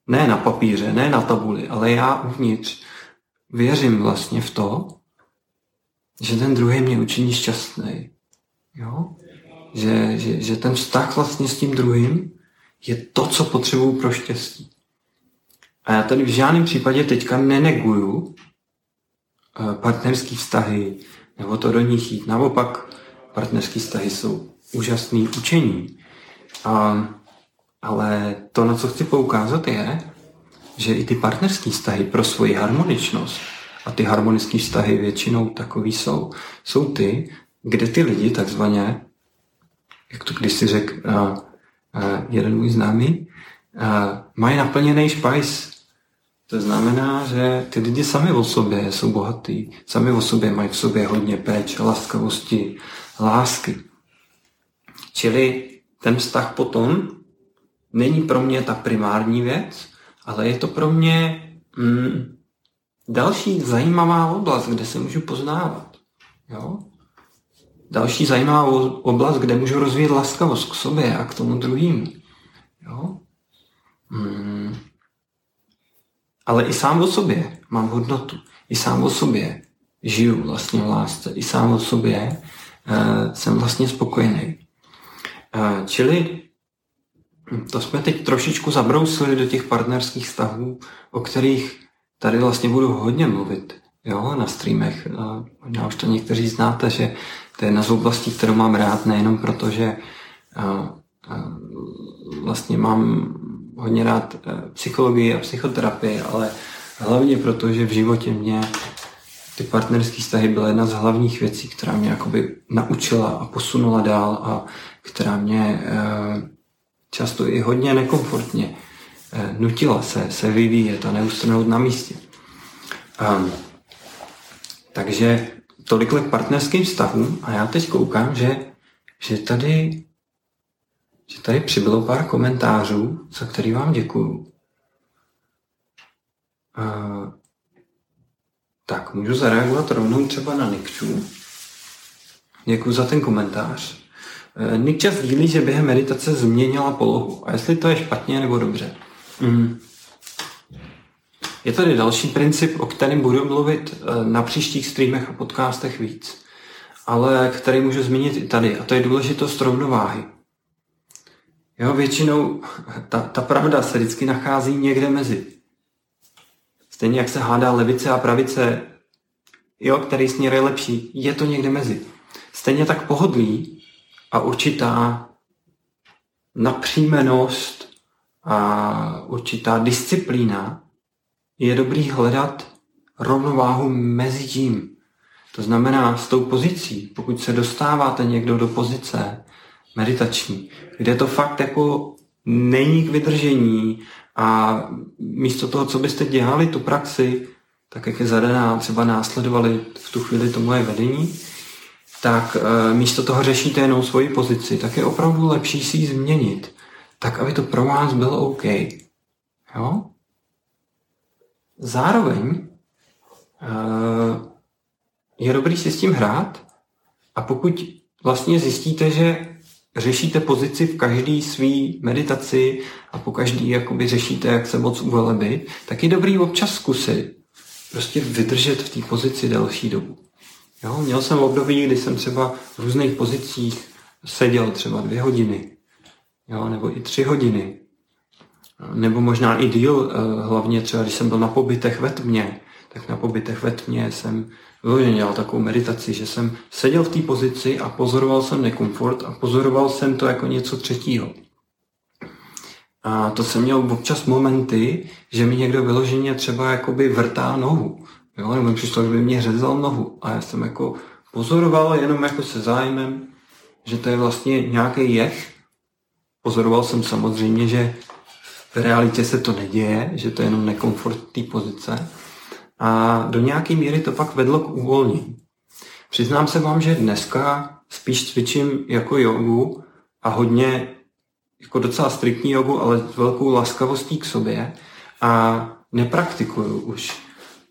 Ne na papíře, ne na tabuli, ale já uvnitř věřím vlastně v to, že ten druhý mě učiní šťastný. Jo? Že, že, že ten vztah vlastně s tím druhým je to, co potřebuju pro štěstí. A já tady v žádném případě teďka neneguju eh, partnerský vztahy, nebo to do nich jít. Naopak, partnerský vztahy jsou úžasný učení. A, ale to, na co chci poukázat, je, že i ty partnerské vztahy pro svoji harmoničnost, a ty harmonické vztahy většinou takový jsou, jsou ty, kde ty lidi takzvaně, jak to když si řekl uh, jeden můj známý, mají naplněný špajs. To znamená, že ty lidi sami o sobě jsou bohatý, sami o sobě mají v sobě hodně péče, laskavosti, lásky. Čili ten vztah potom není pro mě ta primární věc, ale je to pro mě mm, další zajímavá oblast, kde se můžu poznávat. Jo? Další zajímavá oblast, kde můžu rozvíjet laskavost k sobě a k tomu druhému. Jo? Hmm. Ale i sám o sobě mám hodnotu. I sám o sobě žiju vlastně v lásce. I sám o sobě uh, jsem vlastně spokojený. Uh, čili to jsme teď trošičku zabrousili do těch partnerských vztahů, o kterých tady vlastně budu hodně mluvit jo, na streamech. Možná už to někteří znáte, že to je jedna z oblastí, kterou mám rád, nejenom proto, že vlastně mám hodně rád e, psychologii a psychoterapii, ale hlavně proto, že v životě mě ty partnerské vztahy byla jedna z hlavních věcí, která mě jakoby naučila a posunula dál a která mě často i hodně nekomfortně Eh, nutila se, se vyvíjet a neustrnout na místě. Um, takže tolikle k partnerským vztahům a já teď koukám, že, že tady že tady přibylo pár komentářů, za který vám děkuju. Uh, tak, můžu zareagovat rovnou třeba na Nikču. Děkuji za ten komentář. Uh, Nik čas dílí, že během meditace změnila polohu. A jestli to je špatně nebo dobře. Mm. Je tady další princip, o kterém budu mluvit eh, na příštích streamech a podcastech víc, ale který můžu zmínit i tady, a to je důležitost rovnováhy. Jo, většinou ta, ta pravda se vždycky nachází někde mezi. Stejně jak se hádá levice a pravice, jo, který směr je lepší, je to někde mezi. Stejně tak pohodlí a určitá napřímenost a určitá disciplína, je dobrý hledat rovnováhu mezi tím. To znamená s tou pozicí, pokud se dostáváte někdo do pozice meditační, kde to fakt jako není k vydržení a místo toho, co byste dělali tu praxi, tak jak je zadaná, třeba následovali v tu chvíli to moje vedení, tak e, místo toho řešíte jenom svoji pozici, tak je opravdu lepší si ji změnit tak aby to pro vás bylo OK. Jo? Zároveň uh, je dobrý si s tím hrát a pokud vlastně zjistíte, že řešíte pozici v každý svý meditaci a po každý jakoby řešíte, jak se moc uvelebit, tak je dobrý občas zkusit prostě vydržet v té pozici delší dobu. Jo, měl jsem období, kdy jsem třeba v různých pozicích seděl třeba dvě hodiny, jo, nebo i tři hodiny. Nebo možná i díl, eh, hlavně třeba, když jsem byl na pobytech ve tmě, tak na pobytech ve tmě jsem vyloženě dělal takovou meditaci, že jsem seděl v té pozici a pozoroval jsem nekomfort a pozoroval jsem to jako něco třetího. A to jsem měl občas momenty, že mi někdo vyloženě třeba jakoby vrtá nohu. Jo? Nebo přišlo, že by mě řezal nohu. A já jsem jako pozoroval jenom jako se zájmem, že to je vlastně nějaký jech, Pozoroval jsem samozřejmě, že realitě se to neděje, že to je jenom nekomfort té pozice. A do nějaké míry to pak vedlo k uvolnění. Přiznám se vám, že dneska spíš cvičím jako jogu a hodně jako docela striktní jogu, ale s velkou laskavostí k sobě a nepraktikuju už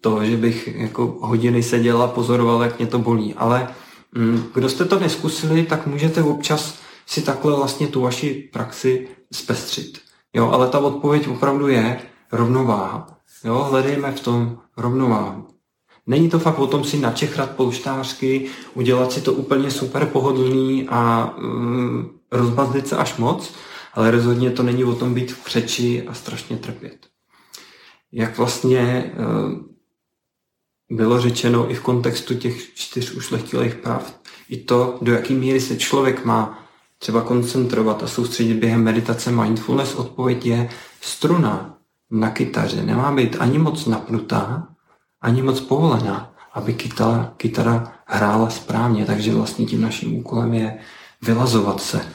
to, že bych jako hodiny seděl a pozoroval, jak mě to bolí. Ale mm, kdo jste to neskusili, tak můžete občas si takhle vlastně tu vaši praxi zpestřit. Jo, ale ta odpověď opravdu je rovnováha. Jo, hledejme v tom rovnováhu. Není to fakt o tom si načechrat polštářky, udělat si to úplně super pohodlný a um, rozbazlit se až moc, ale rozhodně to není o tom být v křeči a strašně trpět. Jak vlastně um, bylo řečeno i v kontextu těch čtyř ušlechtilých pravd, i to, do jaký míry se člověk má třeba koncentrovat a soustředit během meditace mindfulness, odpověď je struna na kytaře. Nemá být ani moc napnutá, ani moc povolená, aby kytara, kytara hrála správně. Takže vlastně tím naším úkolem je vylazovat se.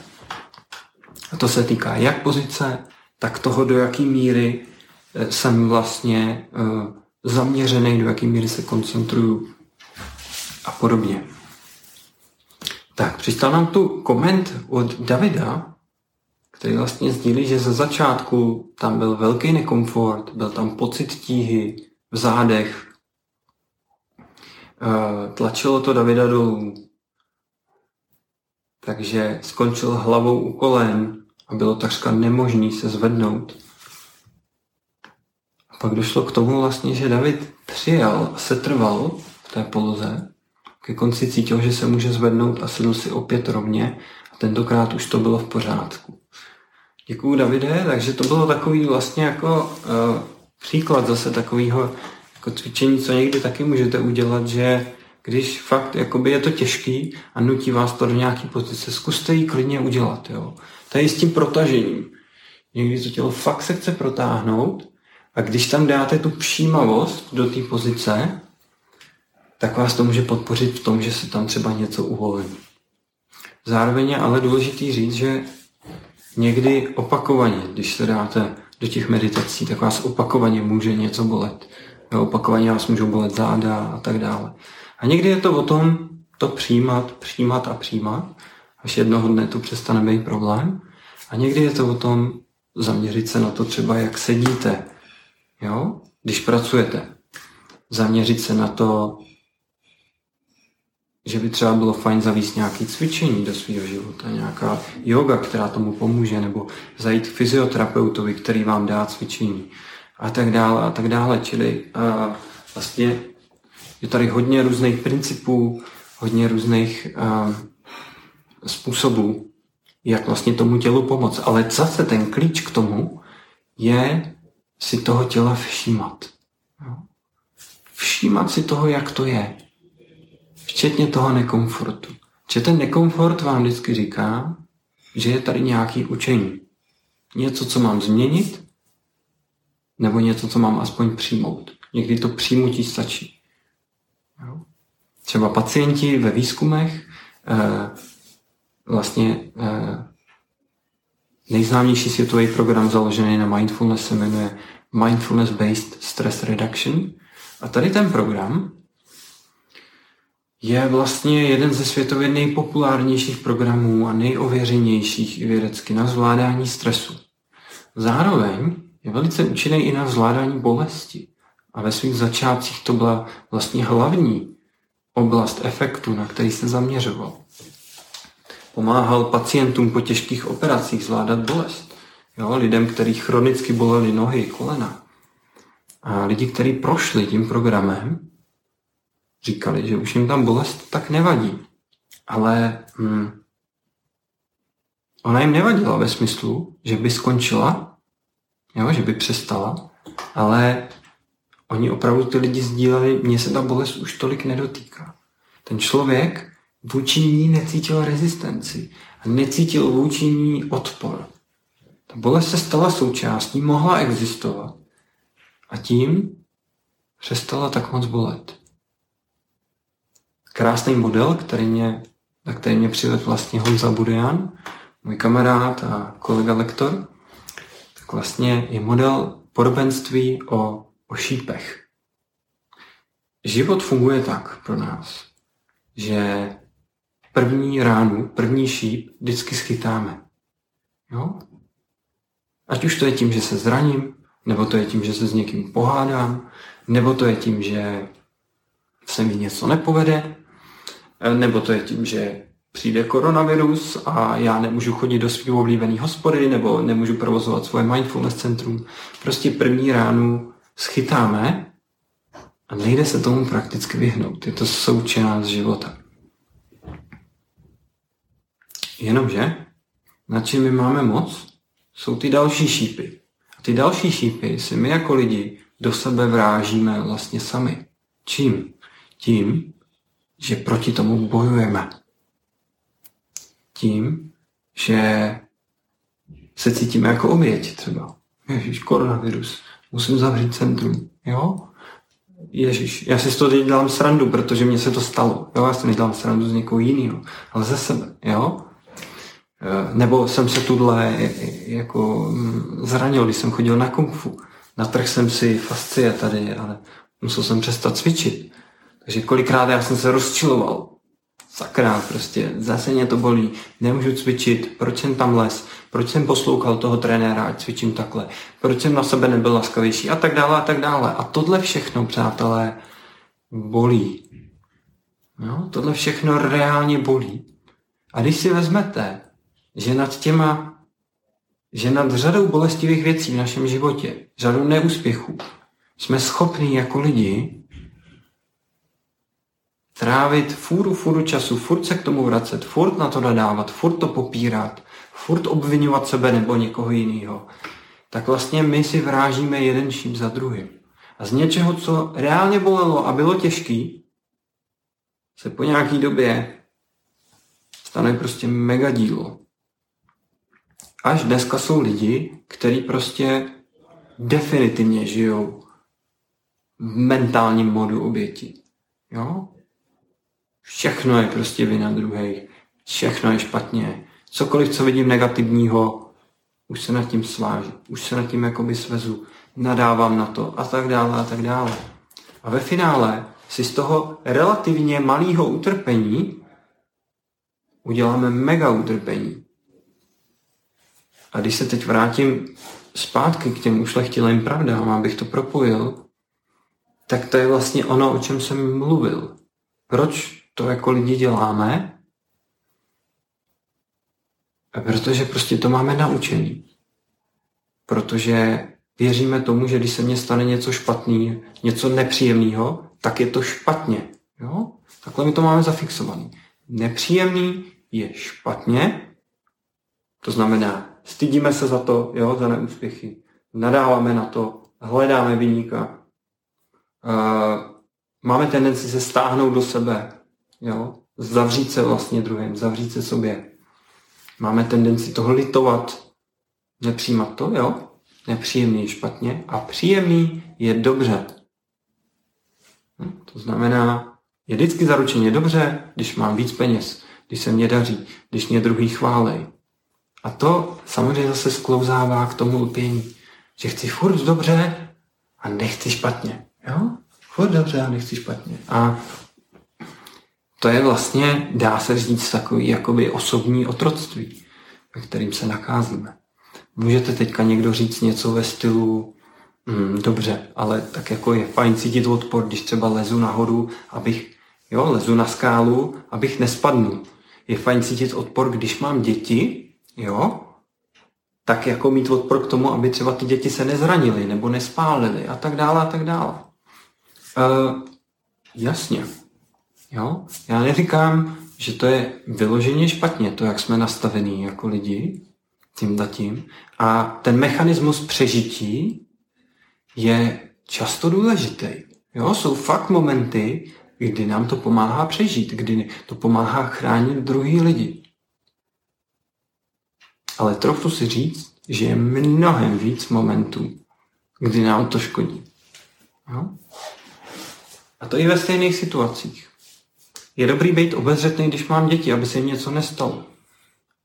A to se týká jak pozice, tak toho, do jaký míry eh, jsem vlastně uh, zaměřený, do jaký míry se koncentruju a podobně. Tak, přistal nám tu koment od Davida, který vlastně sdílí, že ze začátku tam byl velký nekomfort, byl tam pocit tíhy v zádech, eh, tlačilo to Davida dolů, takže skončil hlavou u kolen a bylo takřka nemožný se zvednout. A pak došlo k tomu vlastně, že David přijal setrval v té poloze ke konci cítil, že se může zvednout a sedl si opět rovně a tentokrát už to bylo v pořádku. Děkuju Davide, takže to bylo takový vlastně jako uh, příklad zase takového jako cvičení, co někdy taky můžete udělat, že když fakt jakoby je to těžký a nutí vás to do nějaké pozice, zkuste ji klidně udělat. Jo. To je s tím protažením. Někdy to tělo fakt se chce protáhnout a když tam dáte tu přijímavost do té pozice, tak vás to může podpořit v tom, že se tam třeba něco uvolní. Zároveň je ale důležitý říct, že někdy opakovaně, když se dáte do těch meditací, tak vás opakovaně může něco bolet. Jo, opakovaně vás můžou bolet záda a tak dále. A někdy je to o tom to přijímat, přijímat a přijímat, až jednoho dne to přestane být problém. A někdy je to o tom zaměřit se na to třeba, jak sedíte, jo? když pracujete. Zaměřit se na to, že by třeba bylo fajn zavíst nějaké cvičení do svého života, nějaká yoga, která tomu pomůže, nebo zajít k fyzioterapeutovi, který vám dá cvičení a tak dále a tak dále. Čili uh, vlastně je tady hodně různých principů, hodně různých uh, způsobů, jak vlastně tomu tělu pomoct. Ale zase ten klíč k tomu je si toho těla všímat. Všímat si toho, jak to je včetně toho nekomfortu. Že ten nekomfort vám vždycky říká, že je tady nějaký učení. Něco, co mám změnit, nebo něco, co mám aspoň přijmout. Někdy to přijmutí stačí. Třeba pacienti ve výzkumech eh, vlastně eh, nejznámější světový program založený na mindfulness se jmenuje Mindfulness Based Stress Reduction. A tady ten program je vlastně jeden ze světově nejpopulárnějších programů a nejověřenějších i vědecky na zvládání stresu. Zároveň je velice účinný i na zvládání bolesti. A ve svých začátcích to byla vlastně hlavní oblast efektu, na který se zaměřoval. Pomáhal pacientům po těžkých operacích zvládat bolest. Jo, lidem, kteří chronicky boleli nohy, kolena. A lidi, kteří prošli tím programem, říkali, že už jim tam bolest tak nevadí. Ale hm, ona jim nevadila ve smyslu, že by skončila, jo, že by přestala, ale oni opravdu ty lidi sdíleli, mně se ta bolest už tolik nedotýká. Ten člověk vůči ní necítil rezistenci a necítil vůči ní odpor. Ta bolest se stala součástí, mohla existovat a tím přestala tak moc bolet krásný model, který mě, na který mě přivedl vlastně Honza Budejan, můj kamarád a kolega lektor, tak vlastně je model podobenství o, o šípech. Život funguje tak pro nás, že první ránu, první šíp vždycky schytáme. Jo? Ať už to je tím, že se zraním, nebo to je tím, že se s někým pohádám, nebo to je tím, že se mi něco nepovede, nebo to je tím, že přijde koronavirus a já nemůžu chodit do svého oblíbené hospody nebo nemůžu provozovat svoje mindfulness centrum. Prostě první ránu schytáme a nejde se tomu prakticky vyhnout. Je to součást života. Jenomže, na čem my máme moc, jsou ty další šípy. A ty další šípy si my jako lidi do sebe vrážíme vlastně sami. Čím? Tím, že proti tomu bojujeme. Tím, že se cítíme jako oběť třeba. Ježíš, koronavirus, musím zavřít centrum. Jo? Ježíš, já si z toho teď dělám srandu, protože mně se to stalo. Jo? Já si nedělám srandu z někoho jiného, ale ze sebe. Jo? E, nebo jsem se tuhle jako mm, zranil, když jsem chodil na kung fu. Natrh jsem si fascie tady, ale musel jsem přestat cvičit. Takže kolikrát já jsem se rozčiloval. Sakra, prostě zase mě to bolí, nemůžu cvičit, proč jsem tam les, proč jsem poslouchal toho trenéra, ať cvičím takhle, proč jsem na sebe nebyl laskavější a tak dále a tak dále. A tohle všechno, přátelé, bolí. No, tohle všechno reálně bolí. A když si vezmete, že nad těma, že nad řadou bolestivých věcí v našem životě, řadou neúspěchů, jsme schopni jako lidi trávit fůru, fůru času, furt se k tomu vracet, furt na to nadávat, furt to popírat, furt obvinovat sebe nebo někoho jiného, tak vlastně my si vrážíme jeden šíp za druhým. A z něčeho, co reálně bolelo a bylo těžký, se po nějaký době stane prostě mega dílo. Až dneska jsou lidi, kteří prostě definitivně žijou v mentálním modu oběti. Jo? Všechno je prostě vina druhých. Všechno je špatně. Cokoliv, co vidím negativního, už se nad tím svážu. Už se nad tím jakoby svezu. Nadávám na to a tak dále a tak dále. A ve finále si z toho relativně malého utrpení uděláme mega utrpení. A když se teď vrátím zpátky k těm ušlechtilým pravdám, abych to propojil, tak to je vlastně ono, o čem jsem mluvil. Proč to jako lidi děláme, protože prostě to máme naučený. Protože věříme tomu, že když se mně stane něco špatný, něco nepříjemného, tak je to špatně. Jo? Takhle my to máme zafixovaný. Nepříjemný je špatně, to znamená, stydíme se za to, jo, za neúspěchy, nadáváme na to, hledáme vyníka, uh, máme tendenci se stáhnout do sebe, Jo? Zavřít se vlastně druhým, zavřít se sobě. Máme tendenci toho litovat, nepřijímat to, jo? Nepříjemný je špatně a příjemný je dobře. Hm? To znamená, je vždycky zaručeně dobře, když mám víc peněz, když se mě daří, když mě druhý chválej. A to samozřejmě zase sklouzává k tomu lpění, že chci furt dobře a nechci špatně. Jo? Furt dobře a nechci špatně. A to je vlastně, dá se říct, takový jakoby osobní otroctví, ve kterým se nakázíme. Můžete teďka někdo říct něco ve stylu, hmm, dobře, ale tak jako je fajn cítit odpor, když třeba lezu nahoru, abych, jo, lezu na skálu, abych nespadnul. Je fajn cítit odpor, když mám děti, jo, tak jako mít odpor k tomu, aby třeba ty děti se nezranily nebo nespálily a tak dále a tak dále. Uh, jasně. Jo? Já neříkám, že to je vyloženě špatně, to, jak jsme nastavení jako lidi, tím tím. A ten mechanismus přežití je často důležitý. Jo? Jsou fakt momenty, kdy nám to pomáhá přežít, kdy to pomáhá chránit druhý lidi. Ale trochu si říct, že je mnohem víc momentů, kdy nám to škodí. Jo? A to i ve stejných situacích. Je dobrý být obezřetný, když mám děti, aby se jim něco nestalo.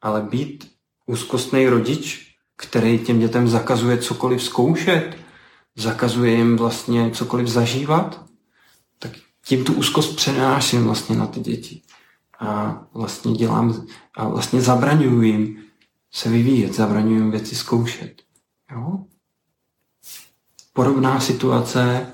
Ale být úzkostný rodič, který těm dětem zakazuje cokoliv zkoušet, zakazuje jim vlastně cokoliv zažívat, tak tím tu úzkost přenáším vlastně na ty děti. A vlastně dělám, a vlastně zabraňuji jim se vyvíjet, zabraňuji jim věci zkoušet. Jo? Podobná situace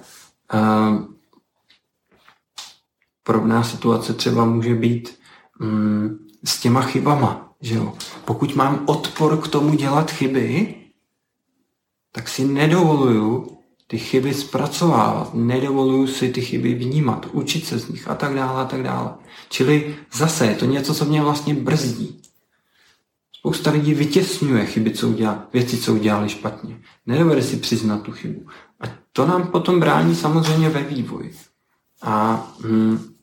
Podobná situace třeba může být, mm, s těma chybama. Že jo? Pokud mám odpor k tomu dělat chyby, tak si nedovoluju ty chyby zpracovávat, nedovoluju si ty chyby vnímat, učit se z nich a tak dále a tak dále. Čili zase je to něco, co mě vlastně brzdí. Spousta lidí vytěsňuje chyby, co udělá, věci, co udělali špatně. Nedovede si přiznat tu chybu. A to nám potom brání samozřejmě ve vývoji. A hm,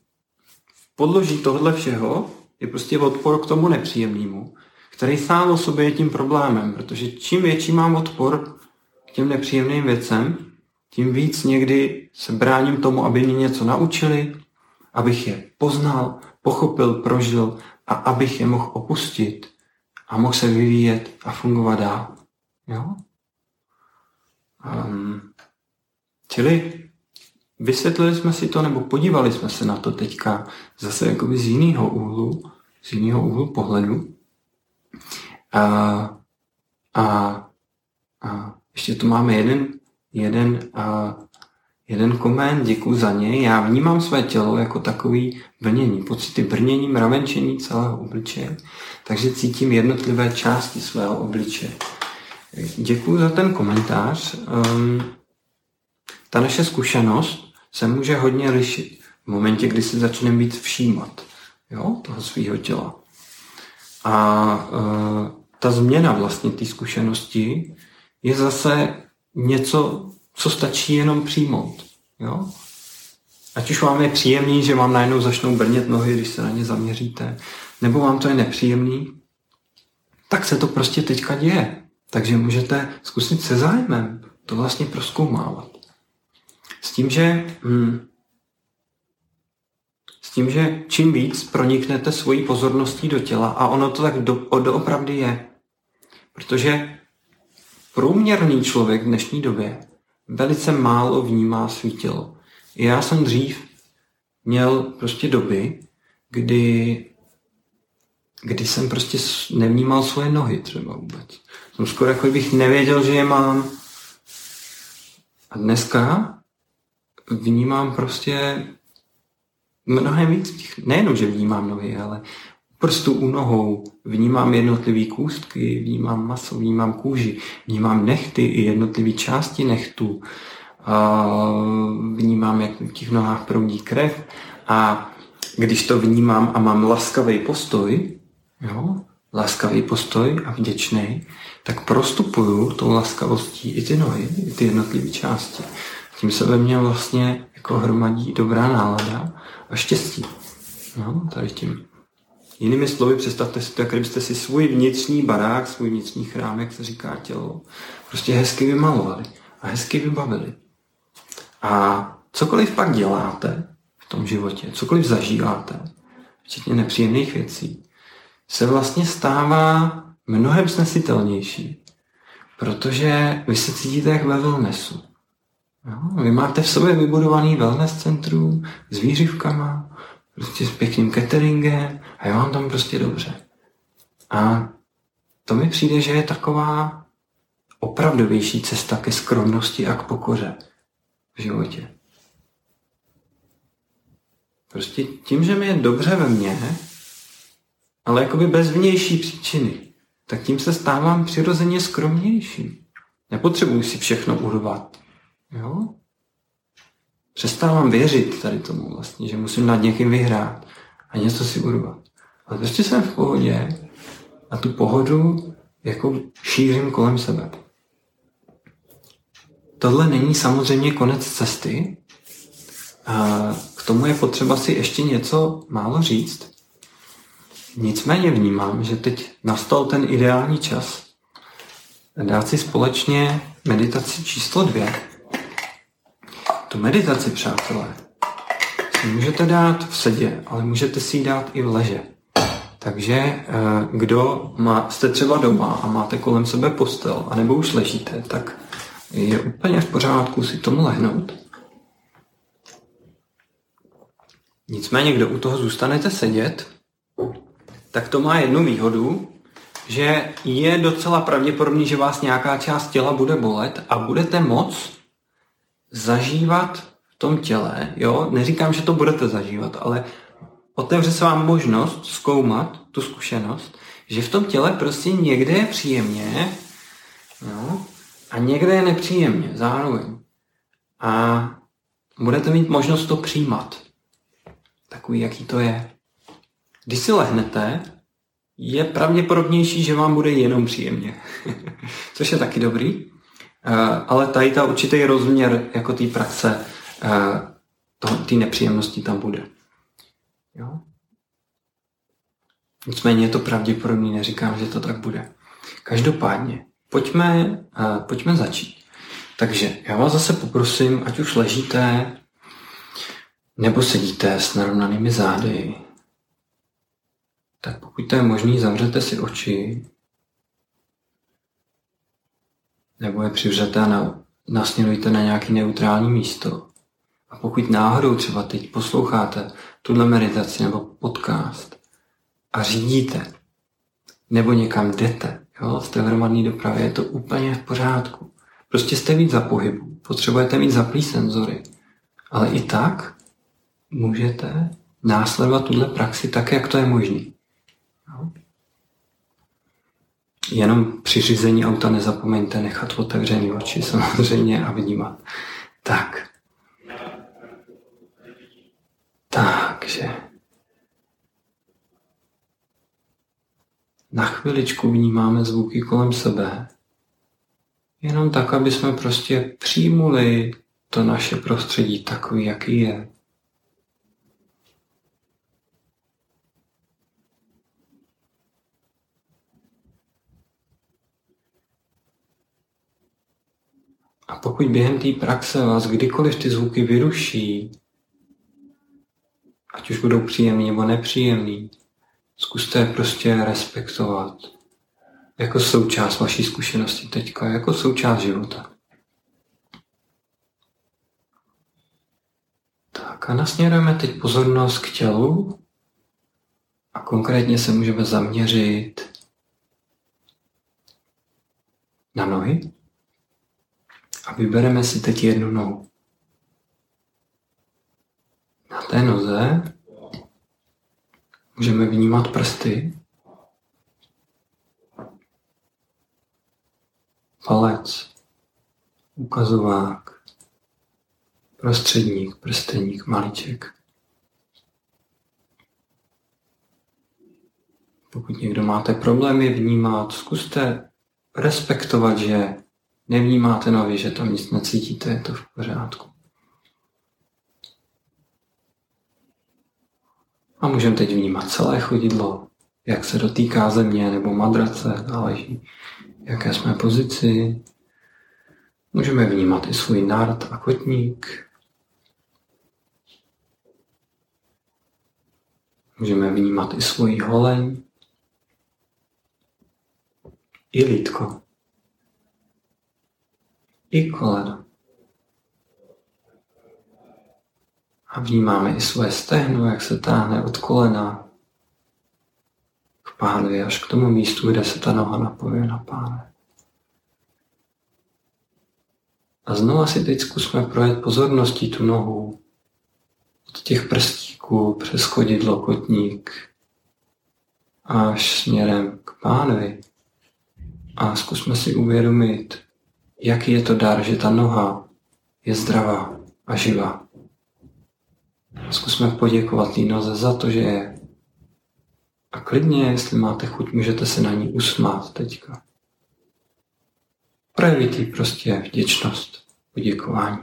podloží tohle všeho je prostě odpor k tomu nepříjemnému, který sám o sobě je tím problémem, protože čím větší mám odpor k těm nepříjemným věcem, tím víc někdy se bráním tomu, aby mě něco naučili, abych je poznal, pochopil, prožil a abych je mohl opustit a mohl se vyvíjet a fungovat dál. Jo? Um, čili vysvětlili jsme si to, nebo podívali jsme se na to teďka zase jakoby z jiného úhlu, z jiného úhlu pohledu. A, a, a ještě tu máme jeden, jeden, a, jeden koment, děkuji za něj. Já vnímám své tělo jako takový brnění, pocity brnění, mravenčení celého obličeje, takže cítím jednotlivé části svého obličeje. Děkuji za ten komentář. Um, ta naše zkušenost se může hodně lišit v momentě, kdy si začneme být všímat jo, toho svého těla. A uh, ta změna vlastně té zkušenosti je zase něco, co stačí jenom přijmout. Jo? Ať už vám je příjemný, že vám najednou začnou brnět nohy, když se na ně zaměříte, nebo vám to je nepříjemný, tak se to prostě teďka děje. Takže můžete zkusit se zájmem to vlastně proskoumávat. S tím, že hm, s tím, že čím víc proniknete svojí pozorností do těla, a ono to tak do, doopravdy je, protože průměrný člověk v dnešní době velice málo vnímá svý tělo. Já jsem dřív měl prostě doby, kdy, kdy jsem prostě nevnímal svoje nohy třeba vůbec. Jsem skoro jako bych nevěděl, že je mám. A dneska vnímám prostě mnohem víc nejenom, že vnímám nohy, ale prstu u nohou, vnímám jednotlivý kůstky, vnímám maso, vnímám kůži, vnímám nechty i jednotlivé části nechtů, vnímám, jak v těch nohách proudí krev. A když to vnímám a mám laskavý postoj, jo, laskavý postoj a vděčný, tak prostupuju tou laskavostí i ty nohy, i ty jednotlivé části. Tím se ve mně vlastně jako hromadí dobrá nálada a štěstí. No, tady tím. Jinými slovy, představte si to, jak kdybyste si svůj vnitřní barák, svůj vnitřní chrám, jak se říká tělo, prostě hezky vymalovali a hezky vybavili. A cokoliv pak děláte v tom životě, cokoliv zažíváte, včetně nepříjemných věcí, se vlastně stává mnohem snesitelnější, protože vy se cítíte jak ve wellnessu. Jo? Vy máte v sobě vybudovaný wellness centrum s výřivkama, prostě s pěkným cateringem a já vám tam prostě dobře. A to mi přijde, že je taková opravdovější cesta ke skromnosti a k pokoře v životě. Prostě tím, že mi je dobře ve mně, ale jakoby bez vnější příčiny, tak tím se stávám přirozeně skromnější. Nepotřebuji si všechno urvat. Jo? Přestávám věřit tady tomu vlastně, že musím nad někým vyhrát a něco si urvat. Ale prostě jsem v pohodě a tu pohodu jako šířím kolem sebe. Tohle není samozřejmě konec cesty. A k tomu je potřeba si ještě něco málo říct. Nicméně vnímám, že teď nastal ten ideální čas dát si společně meditaci číslo dvě. Tu meditaci, přátelé, si můžete dát v sedě, ale můžete si ji dát i v leže. Takže eh, kdo má, jste třeba doma a máte kolem sebe postel, anebo už ležíte, tak je úplně v pořádku si tomu lehnout. Nicméně, kdo u toho zůstanete sedět, tak to má jednu výhodu, že je docela pravděpodobný, že vás nějaká část těla bude bolet a budete moc zažívat v tom těle, jo, neříkám, že to budete zažívat, ale otevře se vám možnost zkoumat tu zkušenost, že v tom těle prostě někde je příjemně jo, a někde je nepříjemně zároveň. A budete mít možnost to přijímat. Takový, jaký to je. Když si lehnete, je pravděpodobnější, že vám bude jenom příjemně. Což je taky dobrý. Eh, ale tady ta určitý rozměr jako té praxe, eh, té nepříjemnosti tam bude. Jo? Nicméně je to pravděpodobný, neříkám, že to tak bude. Každopádně, pojďme, uh, pojďme začít. Takže já vás zase poprosím, ať už ležíte, nebo sedíte s narovnanými zády, tak pokud to je možný, zavřete si oči, nebo je přivřete a na, nasměrujte na nějaké neutrální místo. A pokud náhodou třeba teď posloucháte tuhle meditaci nebo podcast a řídíte, nebo někam jdete, jo, jste v hromadné dopravě, je to úplně v pořádku. Prostě jste víc za pohybu, potřebujete mít zaplý senzory. Ale i tak můžete následovat tuhle praxi tak, jak to je možný. Jenom při řízení auta nezapomeňte nechat otevřený oči samozřejmě a vnímat. Tak. Takže na chviličku vnímáme zvuky kolem sebe. Jenom tak, aby jsme prostě přijmuli to naše prostředí takový, jaký je. A pokud během té praxe vás kdykoliv ty zvuky vyruší, ať už budou příjemný nebo nepříjemný, zkuste je prostě respektovat jako součást vaší zkušenosti teďka, jako součást života. Tak a nasměrujeme teď pozornost k tělu a konkrétně se můžeme zaměřit na nohy a vybereme si teď jednu nohu. Na té noze můžeme vnímat prsty, palec, ukazovák, prostředník, prsteník, malíček. Pokud někdo máte problémy vnímat, zkuste respektovat, že nevnímáte nově, že tam nic necítíte, je to v pořádku. A můžeme teď vnímat celé chodidlo, jak se dotýká země nebo madrace, záleží, jaké jsme pozici. Můžeme vnímat i svůj nart a kotník. Můžeme vnímat i svoji holeň, i lítko, i koleno. A vnímáme i svoje stehno, jak se táhne od kolena k pánvi až k tomu místu, kde se ta noha napojuje na páne. A znova si teď zkusme projet pozorností tu nohu od těch prstíků přes chodidlo, kotník až směrem k pánvi. A zkusme si uvědomit, jaký je to dar, že ta noha je zdravá a živá. Zkusme poděkovat té noze za to, že je. A klidně, jestli máte chuť, můžete se na ní usmát teďka. Projevit jí prostě vděčnost, poděkování.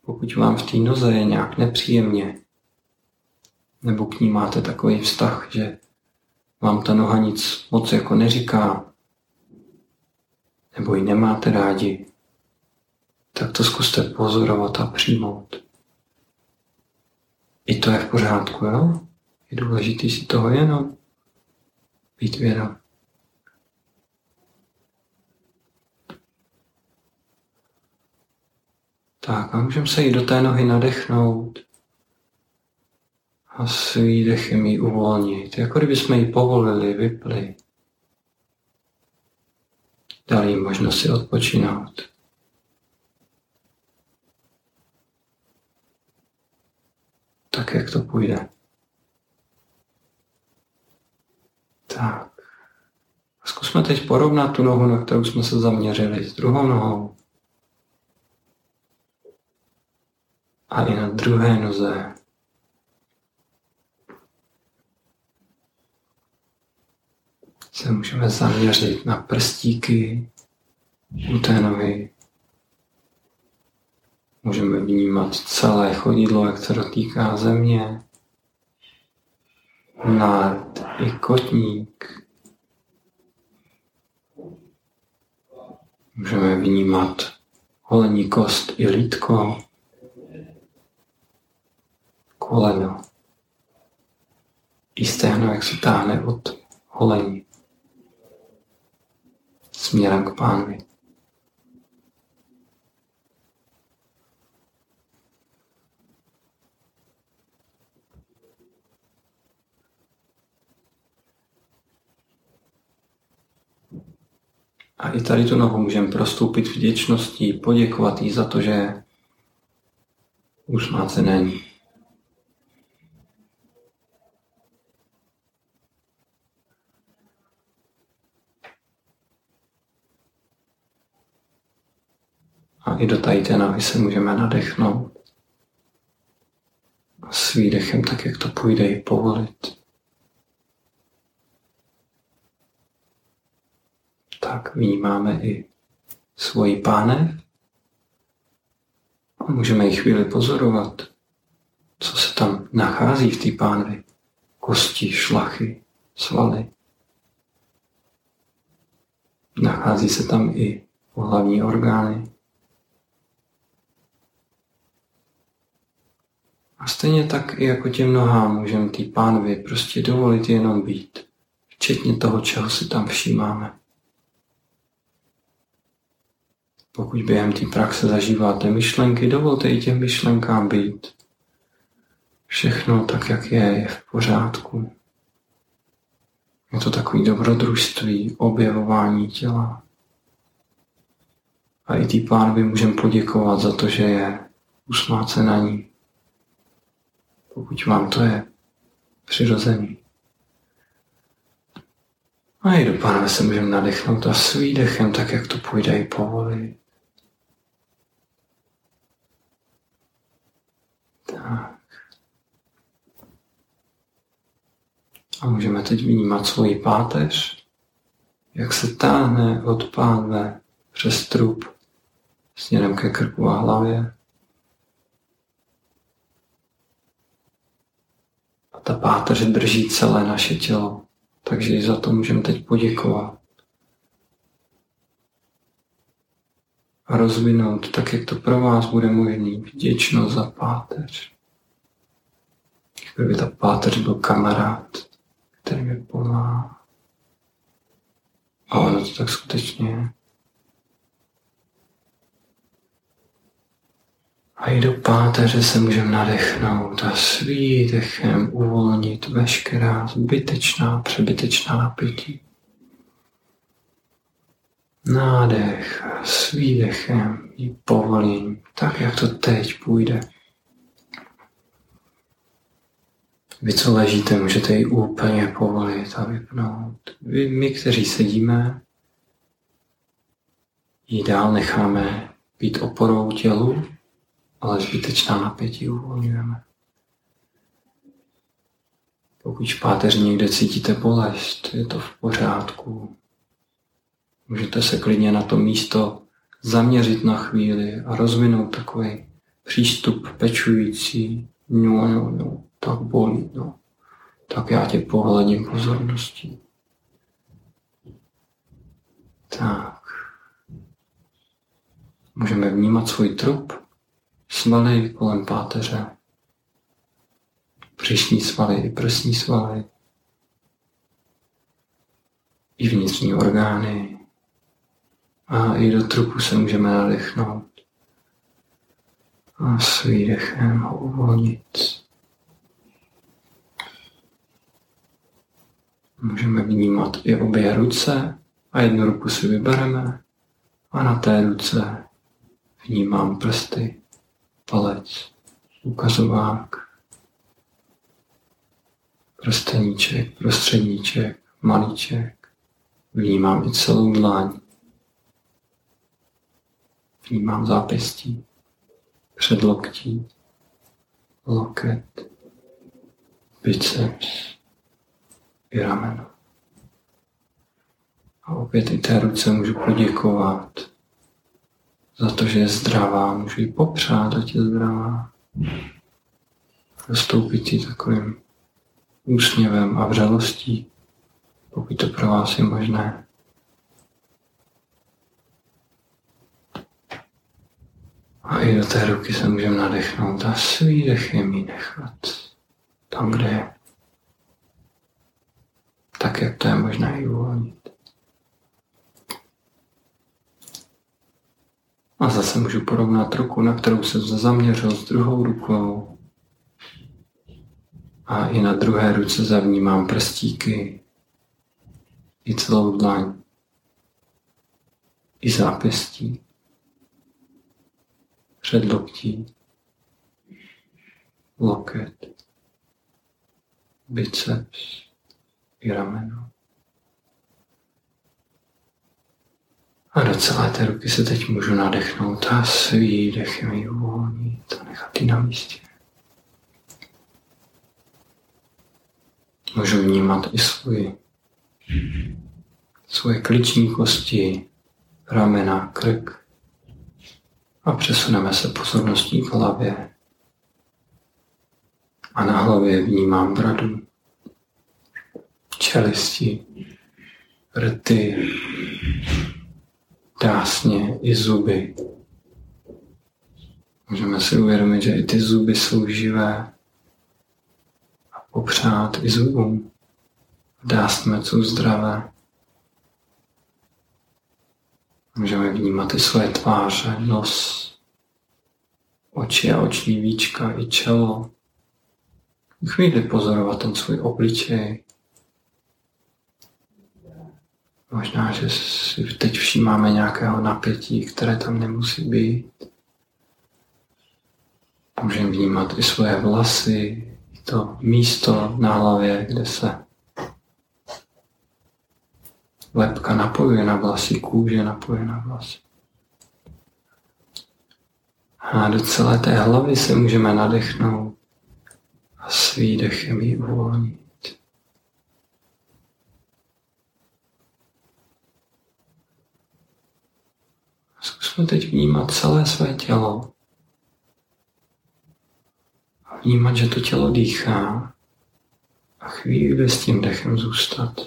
Pokud vám v té noze je nějak nepříjemně, nebo k ní máte takový vztah, že vám ta noha nic moc jako neříká, nebo ji nemáte rádi, tak to zkuste pozorovat a přijmout. I to je v pořádku, jo? Je důležité si toho jenom být vědom. Tak a můžeme se jít do té nohy nadechnout a s výdechem ji uvolnit, jako kdyby jsme ji povolili, vypli. Dali jim možnost si odpočinout. jak to půjde. Tak. Zkusme teď porovnat tu nohu, na kterou jsme se zaměřili, s druhou nohou. A i na druhé noze. Se můžeme zaměřit na prstíky u té nohy. Můžeme vnímat celé chodidlo, jak se dotýká země. Nád i kotník. Můžeme vnímat holení kost i lítko, koleno i stehno, jak se táhne od holení směrem k pánovi. A i tady tu nohu můžeme prostoupit vděčností, poděkovat jí za to, že usmáce není. A i do té nohy se můžeme nadechnout. A s výdechem, tak jak to půjde, i povolit. tak vnímáme i svoji pánev a můžeme ji chvíli pozorovat, co se tam nachází v té pánvi. Kosti, šlachy, svaly. Nachází se tam i hlavní orgány. A stejně tak i jako těm nohám můžeme té pánvi prostě dovolit jenom být, včetně toho, čeho si tam všímáme. Pokud během té praxe zažíváte myšlenky, dovolte i těm myšlenkám být. Všechno tak, jak je, je v pořádku. Je to takový dobrodružství, objevování těla. A i tý pánovi můžeme poděkovat za to, že je usmáce na ní. Pokud vám to je přirozený. A i do pánve se můžeme nadechnout a s výdechem, tak jak to půjde i povolit. Tak. A můžeme teď vnímat svoji páteř, jak se táhne od pánve přes trup směrem ke krku a hlavě. Ta páteř drží celé naše tělo, takže za to můžeme teď poděkovat. a rozvinout tak, jak to pro vás bude možný, vděčnost za páteř. Kdyby ta páteř byl kamarád, který mi pomáhá. A ono to tak skutečně je. A i do páteře se můžeme nadechnout a s výdechem uvolnit veškerá zbytečná, přebytečná napětí. Nádech s výdechem i povolím, tak jak to teď půjde. Vy, co ležíte, můžete ji úplně povolit a vypnout. Vy, my, kteří sedíme, ji dál necháme být oporou tělu, ale zbytečná napětí uvolňujeme. Pokud v páteři někde cítíte bolest, je to v pořádku. Můžete se klidně na to místo zaměřit na chvíli a rozvinout takový přístup pečující. No, no, no, tak bolí, no. Tak já tě pohledím pozorností. Tak. Můžeme vnímat svůj trup, svaly kolem páteře, příšní svaly i prsní svaly, i vnitřní orgány, a i do trupu se můžeme nadechnout. A s výdechem ho uvolnit. Můžeme vnímat i obě ruce a jednu ruku si vybereme a na té ruce vnímám prsty, palec, ukazovák prsteníček, prostředníček, malíček. Vnímám i celou dlaň. Vnímám zápěstí, předloktí, loket, biceps i rameno. A opět i té ruce můžu poděkovat za to, že je zdravá. Můžu ji popřát, ať je zdravá. Roztoupit ji takovým úsměvem a vřelostí, pokud to pro vás je možné. A i do té ruky se můžeme nadechnout a s výdechem ji nechat tam, kde je. Tak, jak to je možné i uvolnit. A zase můžu porovnat ruku, na kterou se zaměřil s druhou rukou. A i na druhé ruce zavnímám prstíky, i celou dlaň, i zápěstí, předloktí, loket, biceps. I rameno. A do celé té ruky se teď můžu nadechnout a s výdechem ji uvolnit a nechat ji na místě. Můžu vnímat i svůj, svoje kliční kosti, ramena, krk. A přesuneme se pozorností k hlavě. A na hlavě vnímám bradu, čelisti, rty, dásně i zuby. Můžeme si uvědomit, že i ty zuby jsou živé a popřát i zubům. Dásně jsou zdravé. Můžeme vnímat i svoje tváře, nos, oči a oční víčka i čelo. Chvíli pozorovat ten svůj obličej. Možná, že si teď všímáme nějakého napětí, které tam nemusí být. Můžeme vnímat i svoje vlasy, to místo na hlavě, kde se lepka napojuje na vlasy, kůže napojuje na vlasy. A do celé té hlavy se můžeme nadechnout a s výdechem ji uvolnit. Zkusme teď vnímat celé své tělo. A vnímat, že to tělo dýchá. A chvíli s tím dechem zůstat.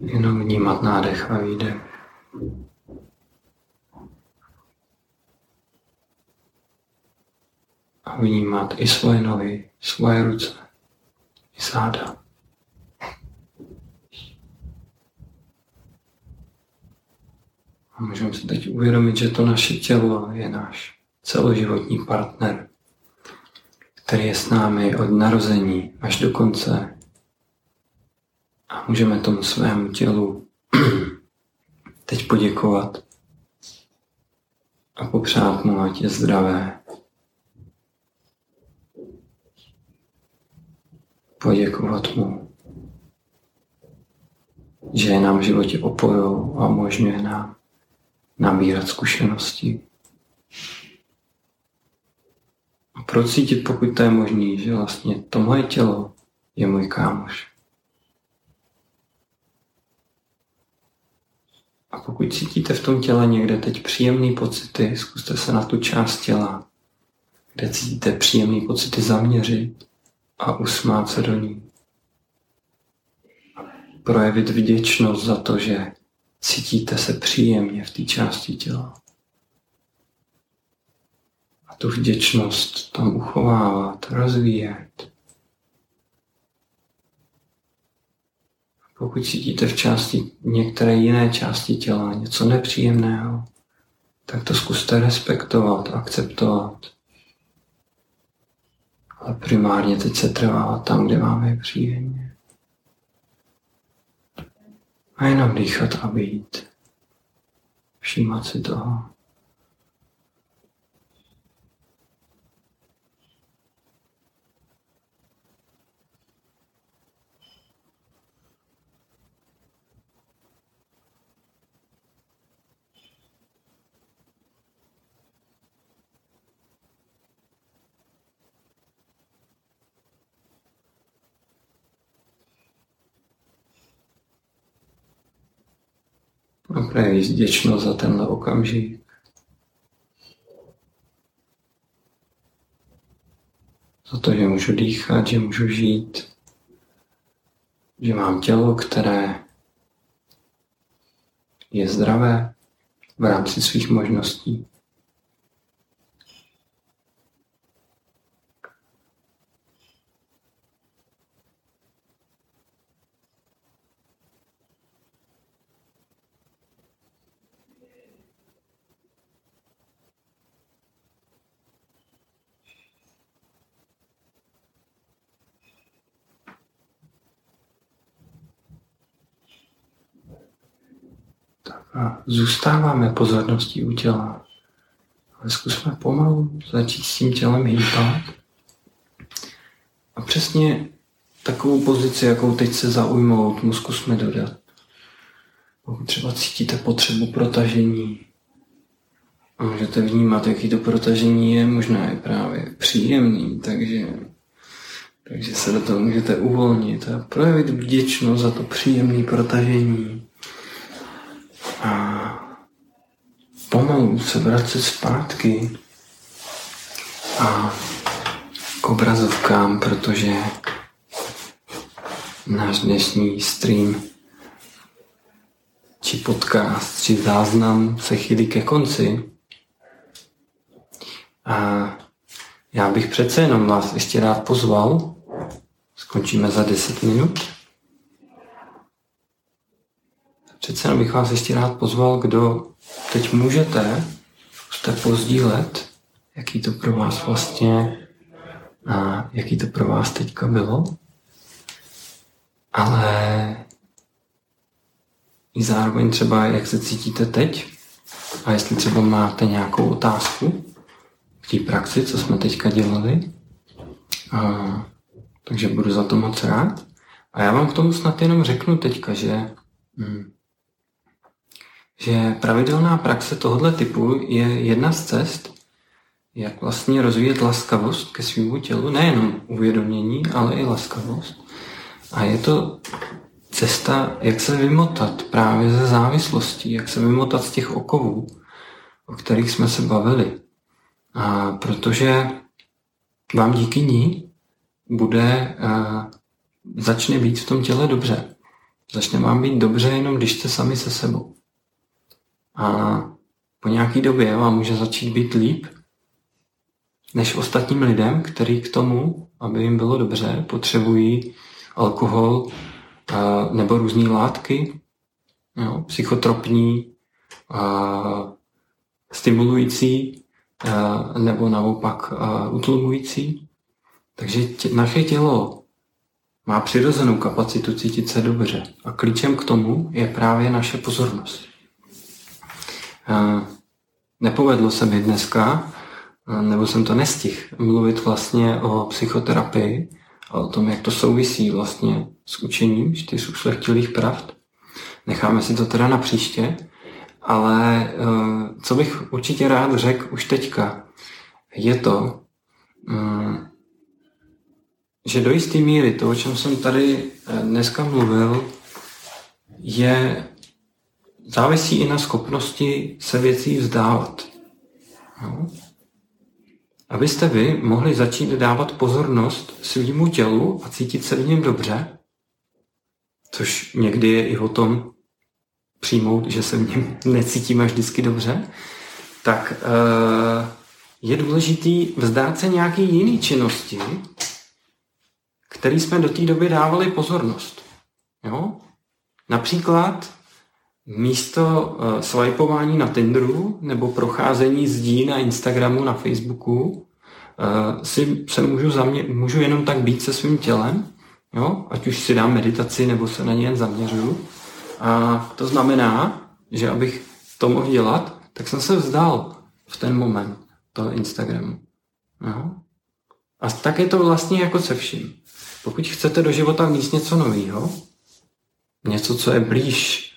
Jenom vnímat nádech a výdech. A vnímat i svoje nohy, svoje ruce, i záda. A můžeme si teď uvědomit, že to naše tělo je náš celoživotní partner, který je s námi od narození až do konce. A můžeme tomu svému tělu teď poděkovat a popřát mu, ať je zdravé. Poděkovat mu, že je nám v životě oporou a umožňuje nám nabírat zkušenosti. A procítit, pokud to je možné, že vlastně to moje tělo je můj kámoš. A pokud cítíte v tom těle někde teď příjemné pocity, zkuste se na tu část těla, kde cítíte příjemné pocity zaměřit a usmát se do ní. Projevit vděčnost za to, že Cítíte se příjemně v té části těla. A tu vděčnost tam uchovávat, rozvíjet. Pokud cítíte v části některé jiné části těla něco nepříjemného, tak to zkuste respektovat, akceptovat. Ale primárně teď se trvá tam, kde vám je příjemně. A jenom dýchat a být. Všímat si toho. Projevíš vděčnost za tenhle okamžik. Za to, že můžu dýchat, že můžu žít, že mám tělo, které je zdravé v rámci svých možností. A zůstáváme pozorností u těla. Ale zkusme pomalu začít s tím tělem hýbat. A přesně takovou pozici, jakou teď se zaujmout, mu zkusme dodat. Pokud třeba cítíte potřebu protažení, a můžete vnímat, jaký to protažení je, možná je právě příjemný, takže, takže se do toho můžete uvolnit a projevit vděčnost za to příjemné protažení pomalu se vracet zpátky a k obrazovkám, protože náš dnešní stream či podcast, či záznam se chýlí ke konci. A já bych přece jenom vás ještě rád pozval. Skončíme za 10 minut. Přece jenom bych vás ještě rád pozval, kdo teď můžete, zkuste pozdílet, jaký to pro vás vlastně, a jaký to pro vás teďka bylo. Ale i zároveň třeba, jak se cítíte teď a jestli třeba máte nějakou otázku k té praxi, co jsme teďka dělali. A, takže budu za to moc rád. A já vám k tomu snad jenom řeknu teďka, že hm, že pravidelná praxe tohoto typu je jedna z cest, jak vlastně rozvíjet laskavost ke svému tělu, nejenom uvědomění, ale i laskavost. A je to cesta, jak se vymotat právě ze závislostí, jak se vymotat z těch okovů, o kterých jsme se bavili. A protože vám díky ní bude, a začne být v tom těle dobře. Začne vám být dobře jenom, když jste sami se sebou. A po nějaký době vám může začít být líp než ostatním lidem, kteří k tomu, aby jim bylo dobře, potřebují alkohol nebo různé látky, jo, psychotropní, stimulující nebo naopak utlumující. Takže tě, naše tělo má přirozenou kapacitu cítit se dobře a klíčem k tomu je právě naše pozornost. Nepovedlo se mi dneska, nebo jsem to nestihl, mluvit vlastně o psychoterapii a o tom, jak to souvisí vlastně s učením čtyř ušlechtilých pravd. Necháme si to teda na příště, ale e, co bych určitě rád řekl už teďka, je to, e, že do jisté míry to, o čem jsem tady e, dneska mluvil, je závisí i na schopnosti se věcí vzdávat. No. Abyste vy mohli začít dávat pozornost svýmu tělu a cítit se v něm dobře, což někdy je i o tom přijmout, že se v něm necítíme vždycky dobře, tak eh, je důležitý vzdát se nějaký jiný činnosti, který jsme do té doby dávali pozornost. Jo? Například místo uh, swipeování na Tinderu nebo procházení zdí na Instagramu, na Facebooku, uh, si se můžu, zamě- můžu jenom tak být se svým tělem, jo? ať už si dám meditaci nebo se na ně jen zaměřuju. A to znamená, že abych to mohl dělat, tak jsem se vzdal v ten moment toho Instagramu. Jo? A tak je to vlastně jako se vším. Pokud chcete do života vníst něco nového, něco, co je blíž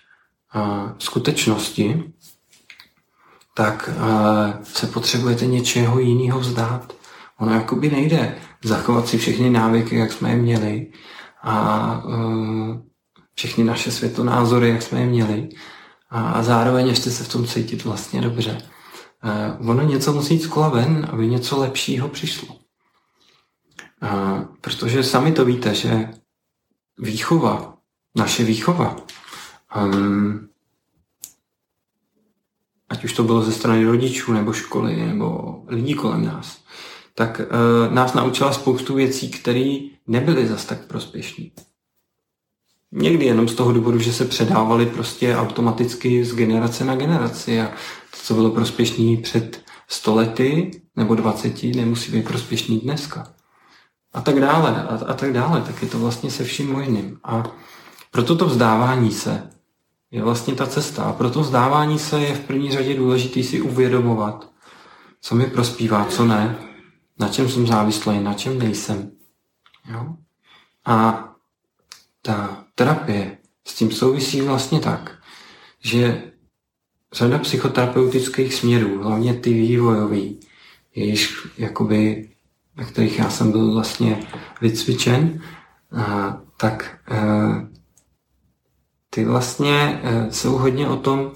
skutečnosti, tak se potřebujete něčeho jiného vzdát. Ono jakoby nejde zachovat si všechny návyky, jak jsme je měli a všechny naše světonázory, jak jsme je měli. a zároveň ještě se v tom cítit vlastně dobře. Uh, ono něco musí jít ven, aby něco lepšího přišlo. Uh, protože sami to víte, že výchova, naše výchova, um, ať už to bylo ze strany rodičů, nebo školy, nebo lidí kolem nás, tak uh, nás naučila spoustu věcí, které nebyly zas tak prospěšné. Někdy jenom z toho důvodu, že se předávali prostě automaticky z generace na generaci a to, co bylo prospěšné před stolety nebo 20, nemusí být prospěšný dneska. A tak dále, a, a tak dále. Tak je to vlastně se vším možným. A proto to vzdávání se je vlastně ta cesta. A proto vzdávání se je v první řadě důležité si uvědomovat, co mi prospívá, co ne, na čem jsem závislý, na čem nejsem. Jo? A ta terapie s tím souvisí vlastně tak, že řada psychoterapeutických směrů, hlavně ty vývojový, jejichž jakoby, ve kterých já jsem byl vlastně vycvičen, a, tak e, ty vlastně e, jsou hodně o tom,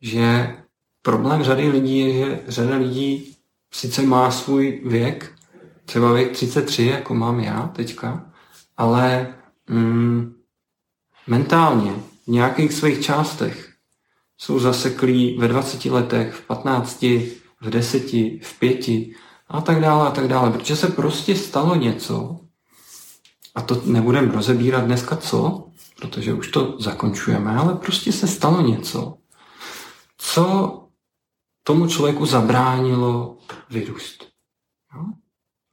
že problém řady lidí je, že řada lidí sice má svůj věk, třeba věk 33, jako mám já teďka, ale mm, mentálně v nějakých svých částech jsou zaseklí ve 20 letech, v 15, v 10, v 5 a tak dále a tak dále, protože se prostě stalo něco a to nebudeme rozebírat dneska co, protože už to zakončujeme, ale prostě se stalo něco, co tomu člověku zabránilo vyrůst.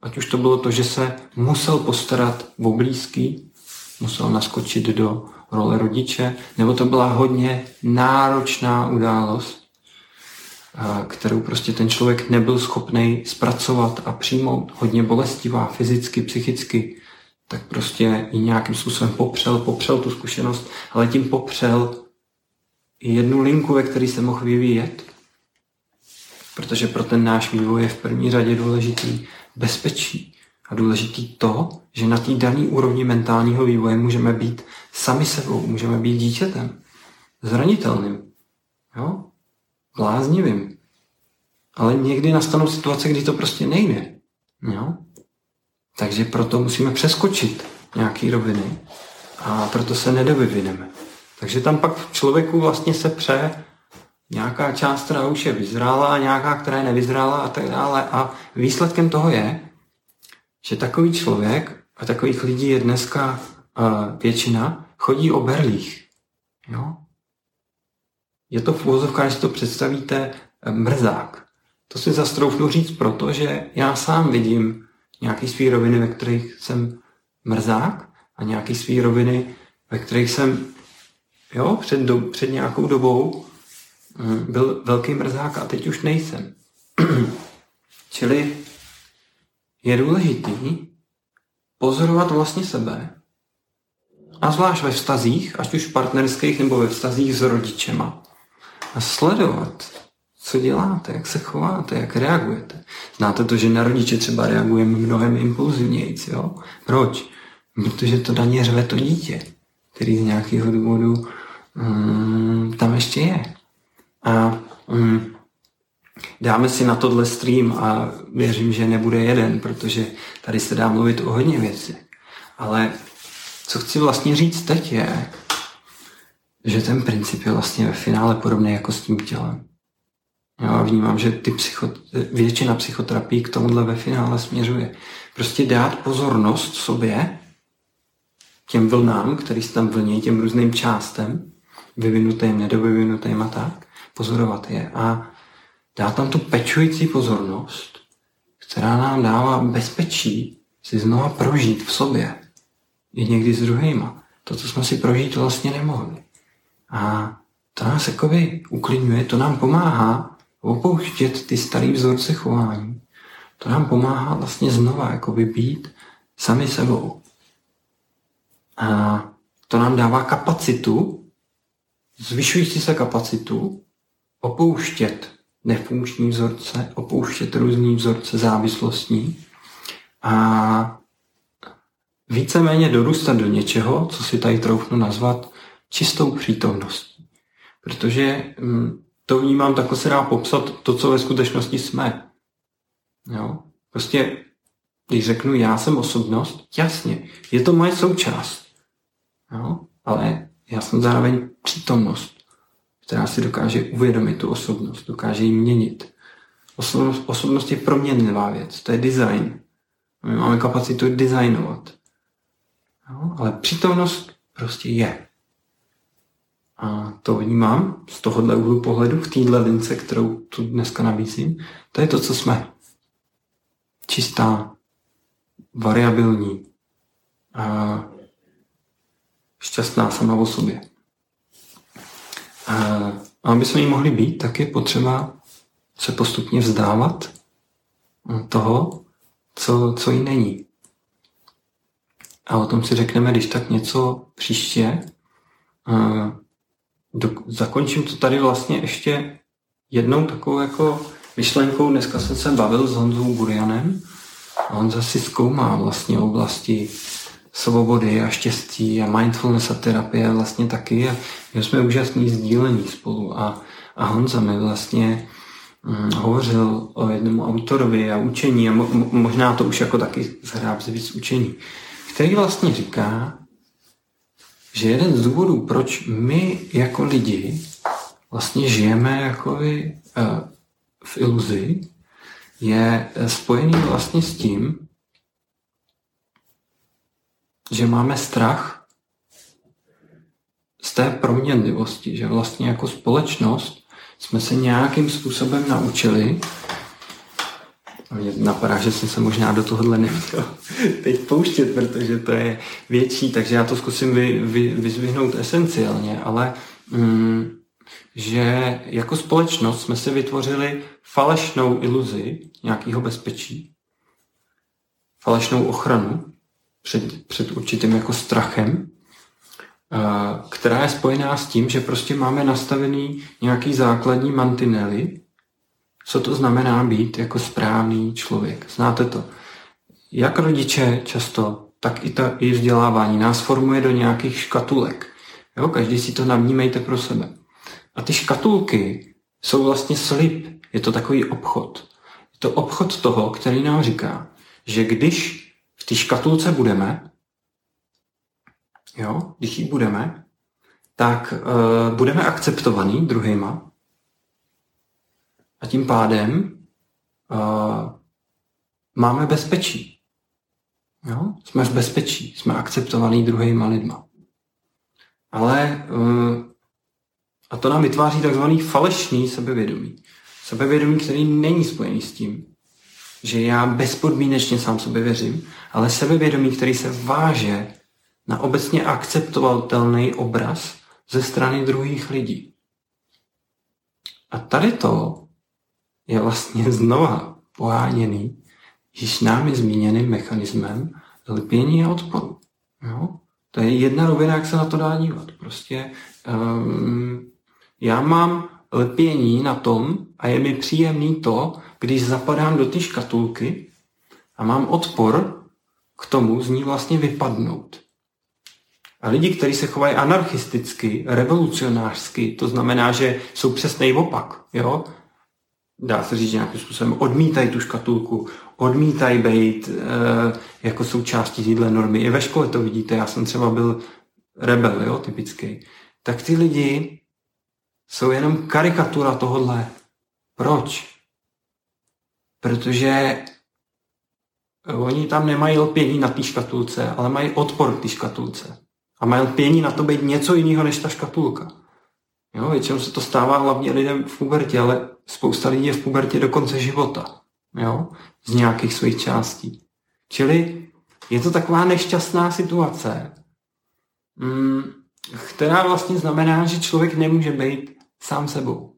Ať už to bylo to, že se musel postarat o blízký, musel naskočit do role rodiče, nebo to byla hodně náročná událost, kterou prostě ten člověk nebyl schopný zpracovat a přijmout, hodně bolestivá fyzicky, psychicky, tak prostě i nějakým způsobem popřel, popřel tu zkušenost, ale tím popřel jednu linku, ve které se mohl vyvíjet, protože pro ten náš vývoj je v první řadě důležitý bezpečí a důležitý to, že na té dané úrovni mentálního vývoje můžeme být sami sebou, můžeme být dítětem, zranitelným, jo? bláznivým. Ale někdy nastanou situace, kdy to prostě nejde. Jo? Takže proto musíme přeskočit nějaký roviny a proto se nedovyvineme. Takže tam pak v člověku vlastně se pře nějaká část, která už je vyzrála a nějaká, která je nevyzrála a tak dále. A výsledkem toho je, že takový člověk a takových lidí je dneska uh, většina, chodí o berlích. Jo? Je to v úvozovkách, když si to představíte, mrzák. To si zastroufnu říct proto, že já sám vidím nějaký svý roviny, ve kterých jsem mrzák a nějaký svý roviny, ve kterých jsem jo, před, do, před nějakou dobou hm, byl velký mrzák a teď už nejsem. Čili je důležitý pozorovat vlastně sebe a zvlášť ve vztazích, ať už partnerských nebo ve vztazích s rodičema a sledovat, co děláte, jak se chováte, jak reagujete. Znáte to, že na rodiče třeba reagujeme mnohem impulzivněji, jo? Proč? Protože to daně řve to dítě, který z nějakého důvodu um, tam ještě je. A um, dáme si na tohle stream a věřím, že nebude jeden, protože tady se dá mluvit o hodně věcí. Ale co chci vlastně říct teď je, že ten princip je vlastně ve finále podobný jako s tím tělem. Vnímám, že ty psycho, většina psychoterapii k tomuhle ve finále směřuje. Prostě dát pozornost sobě, těm vlnám, který se tam vlní, těm různým částem, vyvinutým, nedovyvinutým a tak, pozorovat je a dát tam tu pečující pozornost, která nám dává bezpečí si znova prožít v sobě i někdy s druhýma. To, co jsme si prožít vlastně nemohli. A to nás jakoby uklidňuje, to nám pomáhá opouštět ty staré vzorce chování. To nám pomáhá vlastně znova jakoby být sami sebou. A to nám dává kapacitu, zvyšující se kapacitu, opouštět nefunkční vzorce, opouštět různý vzorce závislostní a víceméně dorůstat do něčeho, co si tady troufnu nazvat čistou přítomností. Protože mm, to vnímám, tak se dá popsat to, co ve skutečnosti jsme. Jo? Prostě, když řeknu, já jsem osobnost, jasně, je to moje součást. Jo? Ale já jsem zároveň přítomnost, která si dokáže uvědomit tu osobnost, dokáže ji měnit. Osobnost, osobnost je proměnlivá věc, to je design. My máme kapacitu designovat. Jo? Ale přítomnost prostě je. To vnímám z tohohle úhlu pohledu v téhle lince, kterou tu dneska nabízím. To je to, co jsme. Čistá, variabilní, a šťastná sama o sobě. A aby jsme jí mohli být, tak je potřeba se postupně vzdávat toho, co, co jí není. A o tom si řekneme, když tak něco příště. Do, zakončím to tady vlastně ještě jednou takovou jako myšlenkou. Dneska jsem se bavil s Honzou Burianem a on zase zkoumá vlastně oblasti svobody a štěstí a mindfulness a terapie vlastně taky a my jsme úžasní sdílení spolu a, a Honza mi vlastně hm, hovořil o jednom autorovi a učení a mo, možná to už jako taky zhrát víc učení, který vlastně říká, že jeden z důvodů, proč my jako lidi vlastně žijeme jako v iluzi, je spojený vlastně s tím, že máme strach z té proměnlivosti, že vlastně jako společnost jsme se nějakým způsobem naučili, mě napadá, že jsem se možná do tohohle neměl teď pouštět, protože to je větší, takže já to zkusím vy, vy, vyzvihnout esenciálně, ale mm, že jako společnost jsme si vytvořili falešnou iluzi nějakého bezpečí, falešnou ochranu před, před určitým jako strachem, která je spojená s tím, že prostě máme nastavený nějaký základní mantinely, co to znamená být jako správný člověk. Znáte to? Jak rodiče často, tak i, ta, i vzdělávání nás formuje do nějakých škatulek. Jo? Každý si to navnímejte pro sebe. A ty škatulky jsou vlastně slib. Je to takový obchod. Je to obchod toho, který nám říká, že když v té škatulce budeme, jo, když jí budeme, tak uh, budeme akceptovaný druhýma a tím pádem uh, máme bezpečí. Jo? Jsme v bezpečí, jsme akceptovaný druhýma lidma. Ale uh, a to nám vytváří takzvaný falešný sebevědomí. Sebevědomí, který není spojený s tím, že já bezpodmínečně sám sobě věřím, ale sebevědomí, který se váže na obecně akceptovatelný obraz ze strany druhých lidí. A tady to je vlastně znova poháněný již námi zmíněným mechanismem lpění a odporu. Jo? To je jedna rovina, jak se na to dá dívat. Prostě um, já mám lpění na tom a je mi příjemný to, když zapadám do ty škatulky a mám odpor k tomu z ní vlastně vypadnout. A lidi, kteří se chovají anarchisticky, revolucionářsky, to znamená, že jsou přesný opak, jo? Dá se říct nějakým způsobem, odmítají tu škatulku, odmítají být e, jako součástí téhle normy. I ve škole to vidíte, já jsem třeba byl rebel, jo, typický. Tak ty lidi jsou jenom karikatura tohohle. Proč? Protože oni tam nemají lpění na té škatulce, ale mají odpor k té škatulce. A mají lpění na to být něco jiného než ta škatulka. Jo, většinou se to stává hlavně lidem v pubertě, ale spousta lidí je v pubertě do konce života. Jo, z nějakých svých částí. Čili je to taková nešťastná situace, mm, která vlastně znamená, že člověk nemůže být sám sebou.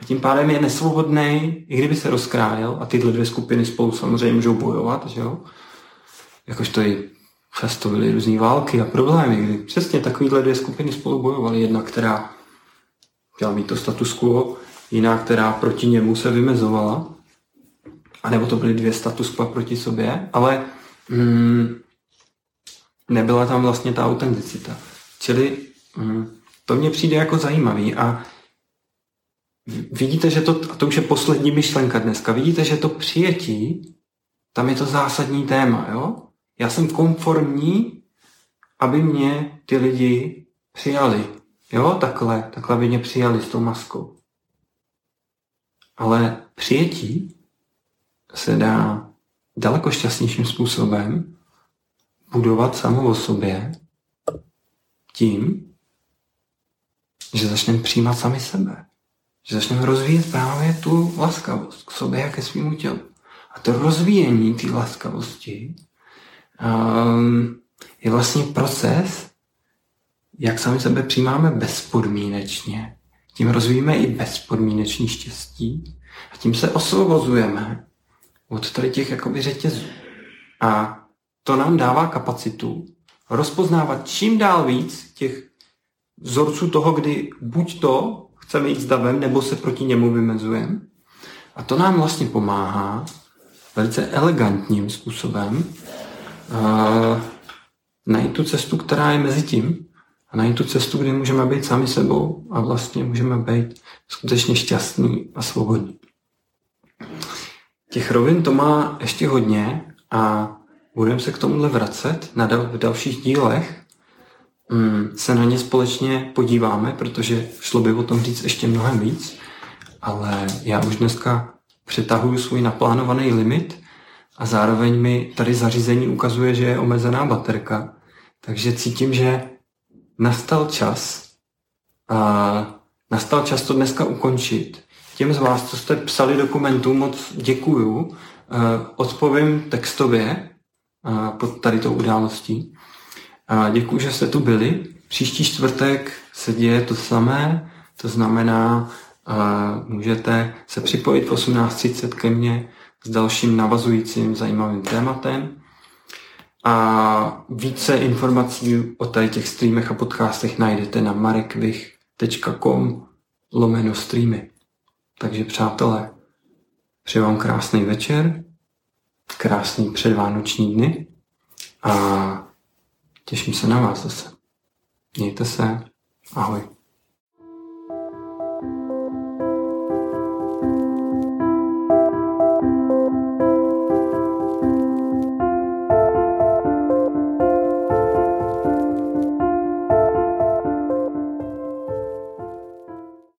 A tím pádem je nesvobodný, i kdyby se rozkrájel, a tyhle dvě skupiny spolu samozřejmě můžou bojovat, že jo? Jakož to i často byly různé války a problémy, kdy přesně takovéhle dvě skupiny spolu bojovaly. Jedna, která chtěla mít to status quo, jiná, která proti němu se vymezovala. A nebo to byly dvě status quo proti sobě, ale mm, nebyla tam vlastně ta autenticita. Čili mm, To mně přijde jako zajímavý a vidíte, že to, a to už je poslední myšlenka dneska, vidíte, že to přijetí, tam je to zásadní téma, jo? Já jsem konformní, aby mě ty lidi přijali. Jo, takhle, takhle by mě přijali s tou maskou. Ale přijetí se dá daleko šťastnějším způsobem budovat samo o sobě tím, že začneme přijímat sami sebe. Že začneme rozvíjet právě tu laskavost k sobě a ke svýmu tělu. A to rozvíjení té laskavosti um, je vlastně proces, jak sami sebe přijímáme bezpodmínečně. Tím rozvíjíme i bezpodmínečný štěstí a tím se osvobozujeme od tady těch jakoby řetězů. A to nám dává kapacitu rozpoznávat čím dál víc těch vzorců toho, kdy buď to chceme jít s davem, nebo se proti němu vymezujeme. A to nám vlastně pomáhá velice elegantním způsobem uh, najít tu cestu, která je mezi tím a najít tu cestu, kdy můžeme být sami sebou a vlastně můžeme být skutečně šťastní a svobodní. Těch rovin to má ještě hodně a budeme se k tomuhle vracet na dal- v dalších dílech. Mm, se na ně společně podíváme, protože šlo by o tom říct ještě mnohem víc, ale já už dneska přetahuju svůj naplánovaný limit a zároveň mi tady zařízení ukazuje, že je omezená baterka, takže cítím, že nastal čas a nastal čas to dneska ukončit. Těm z vás, co jste psali dokumentu, moc děkuju. Odpovím textově pod tady tou událostí. Děkuji, že jste tu byli. Příští čtvrtek se děje to samé, to znamená, můžete se připojit v 18.30 ke mně s dalším navazujícím zajímavým tématem. A více informací o tady těch streamech a podcastech najdete na marekvich.com lomeno streamy. Takže přátelé, přeji vám krásný večer, krásný předvánoční dny a těším se na vás zase. Mějte se, ahoj.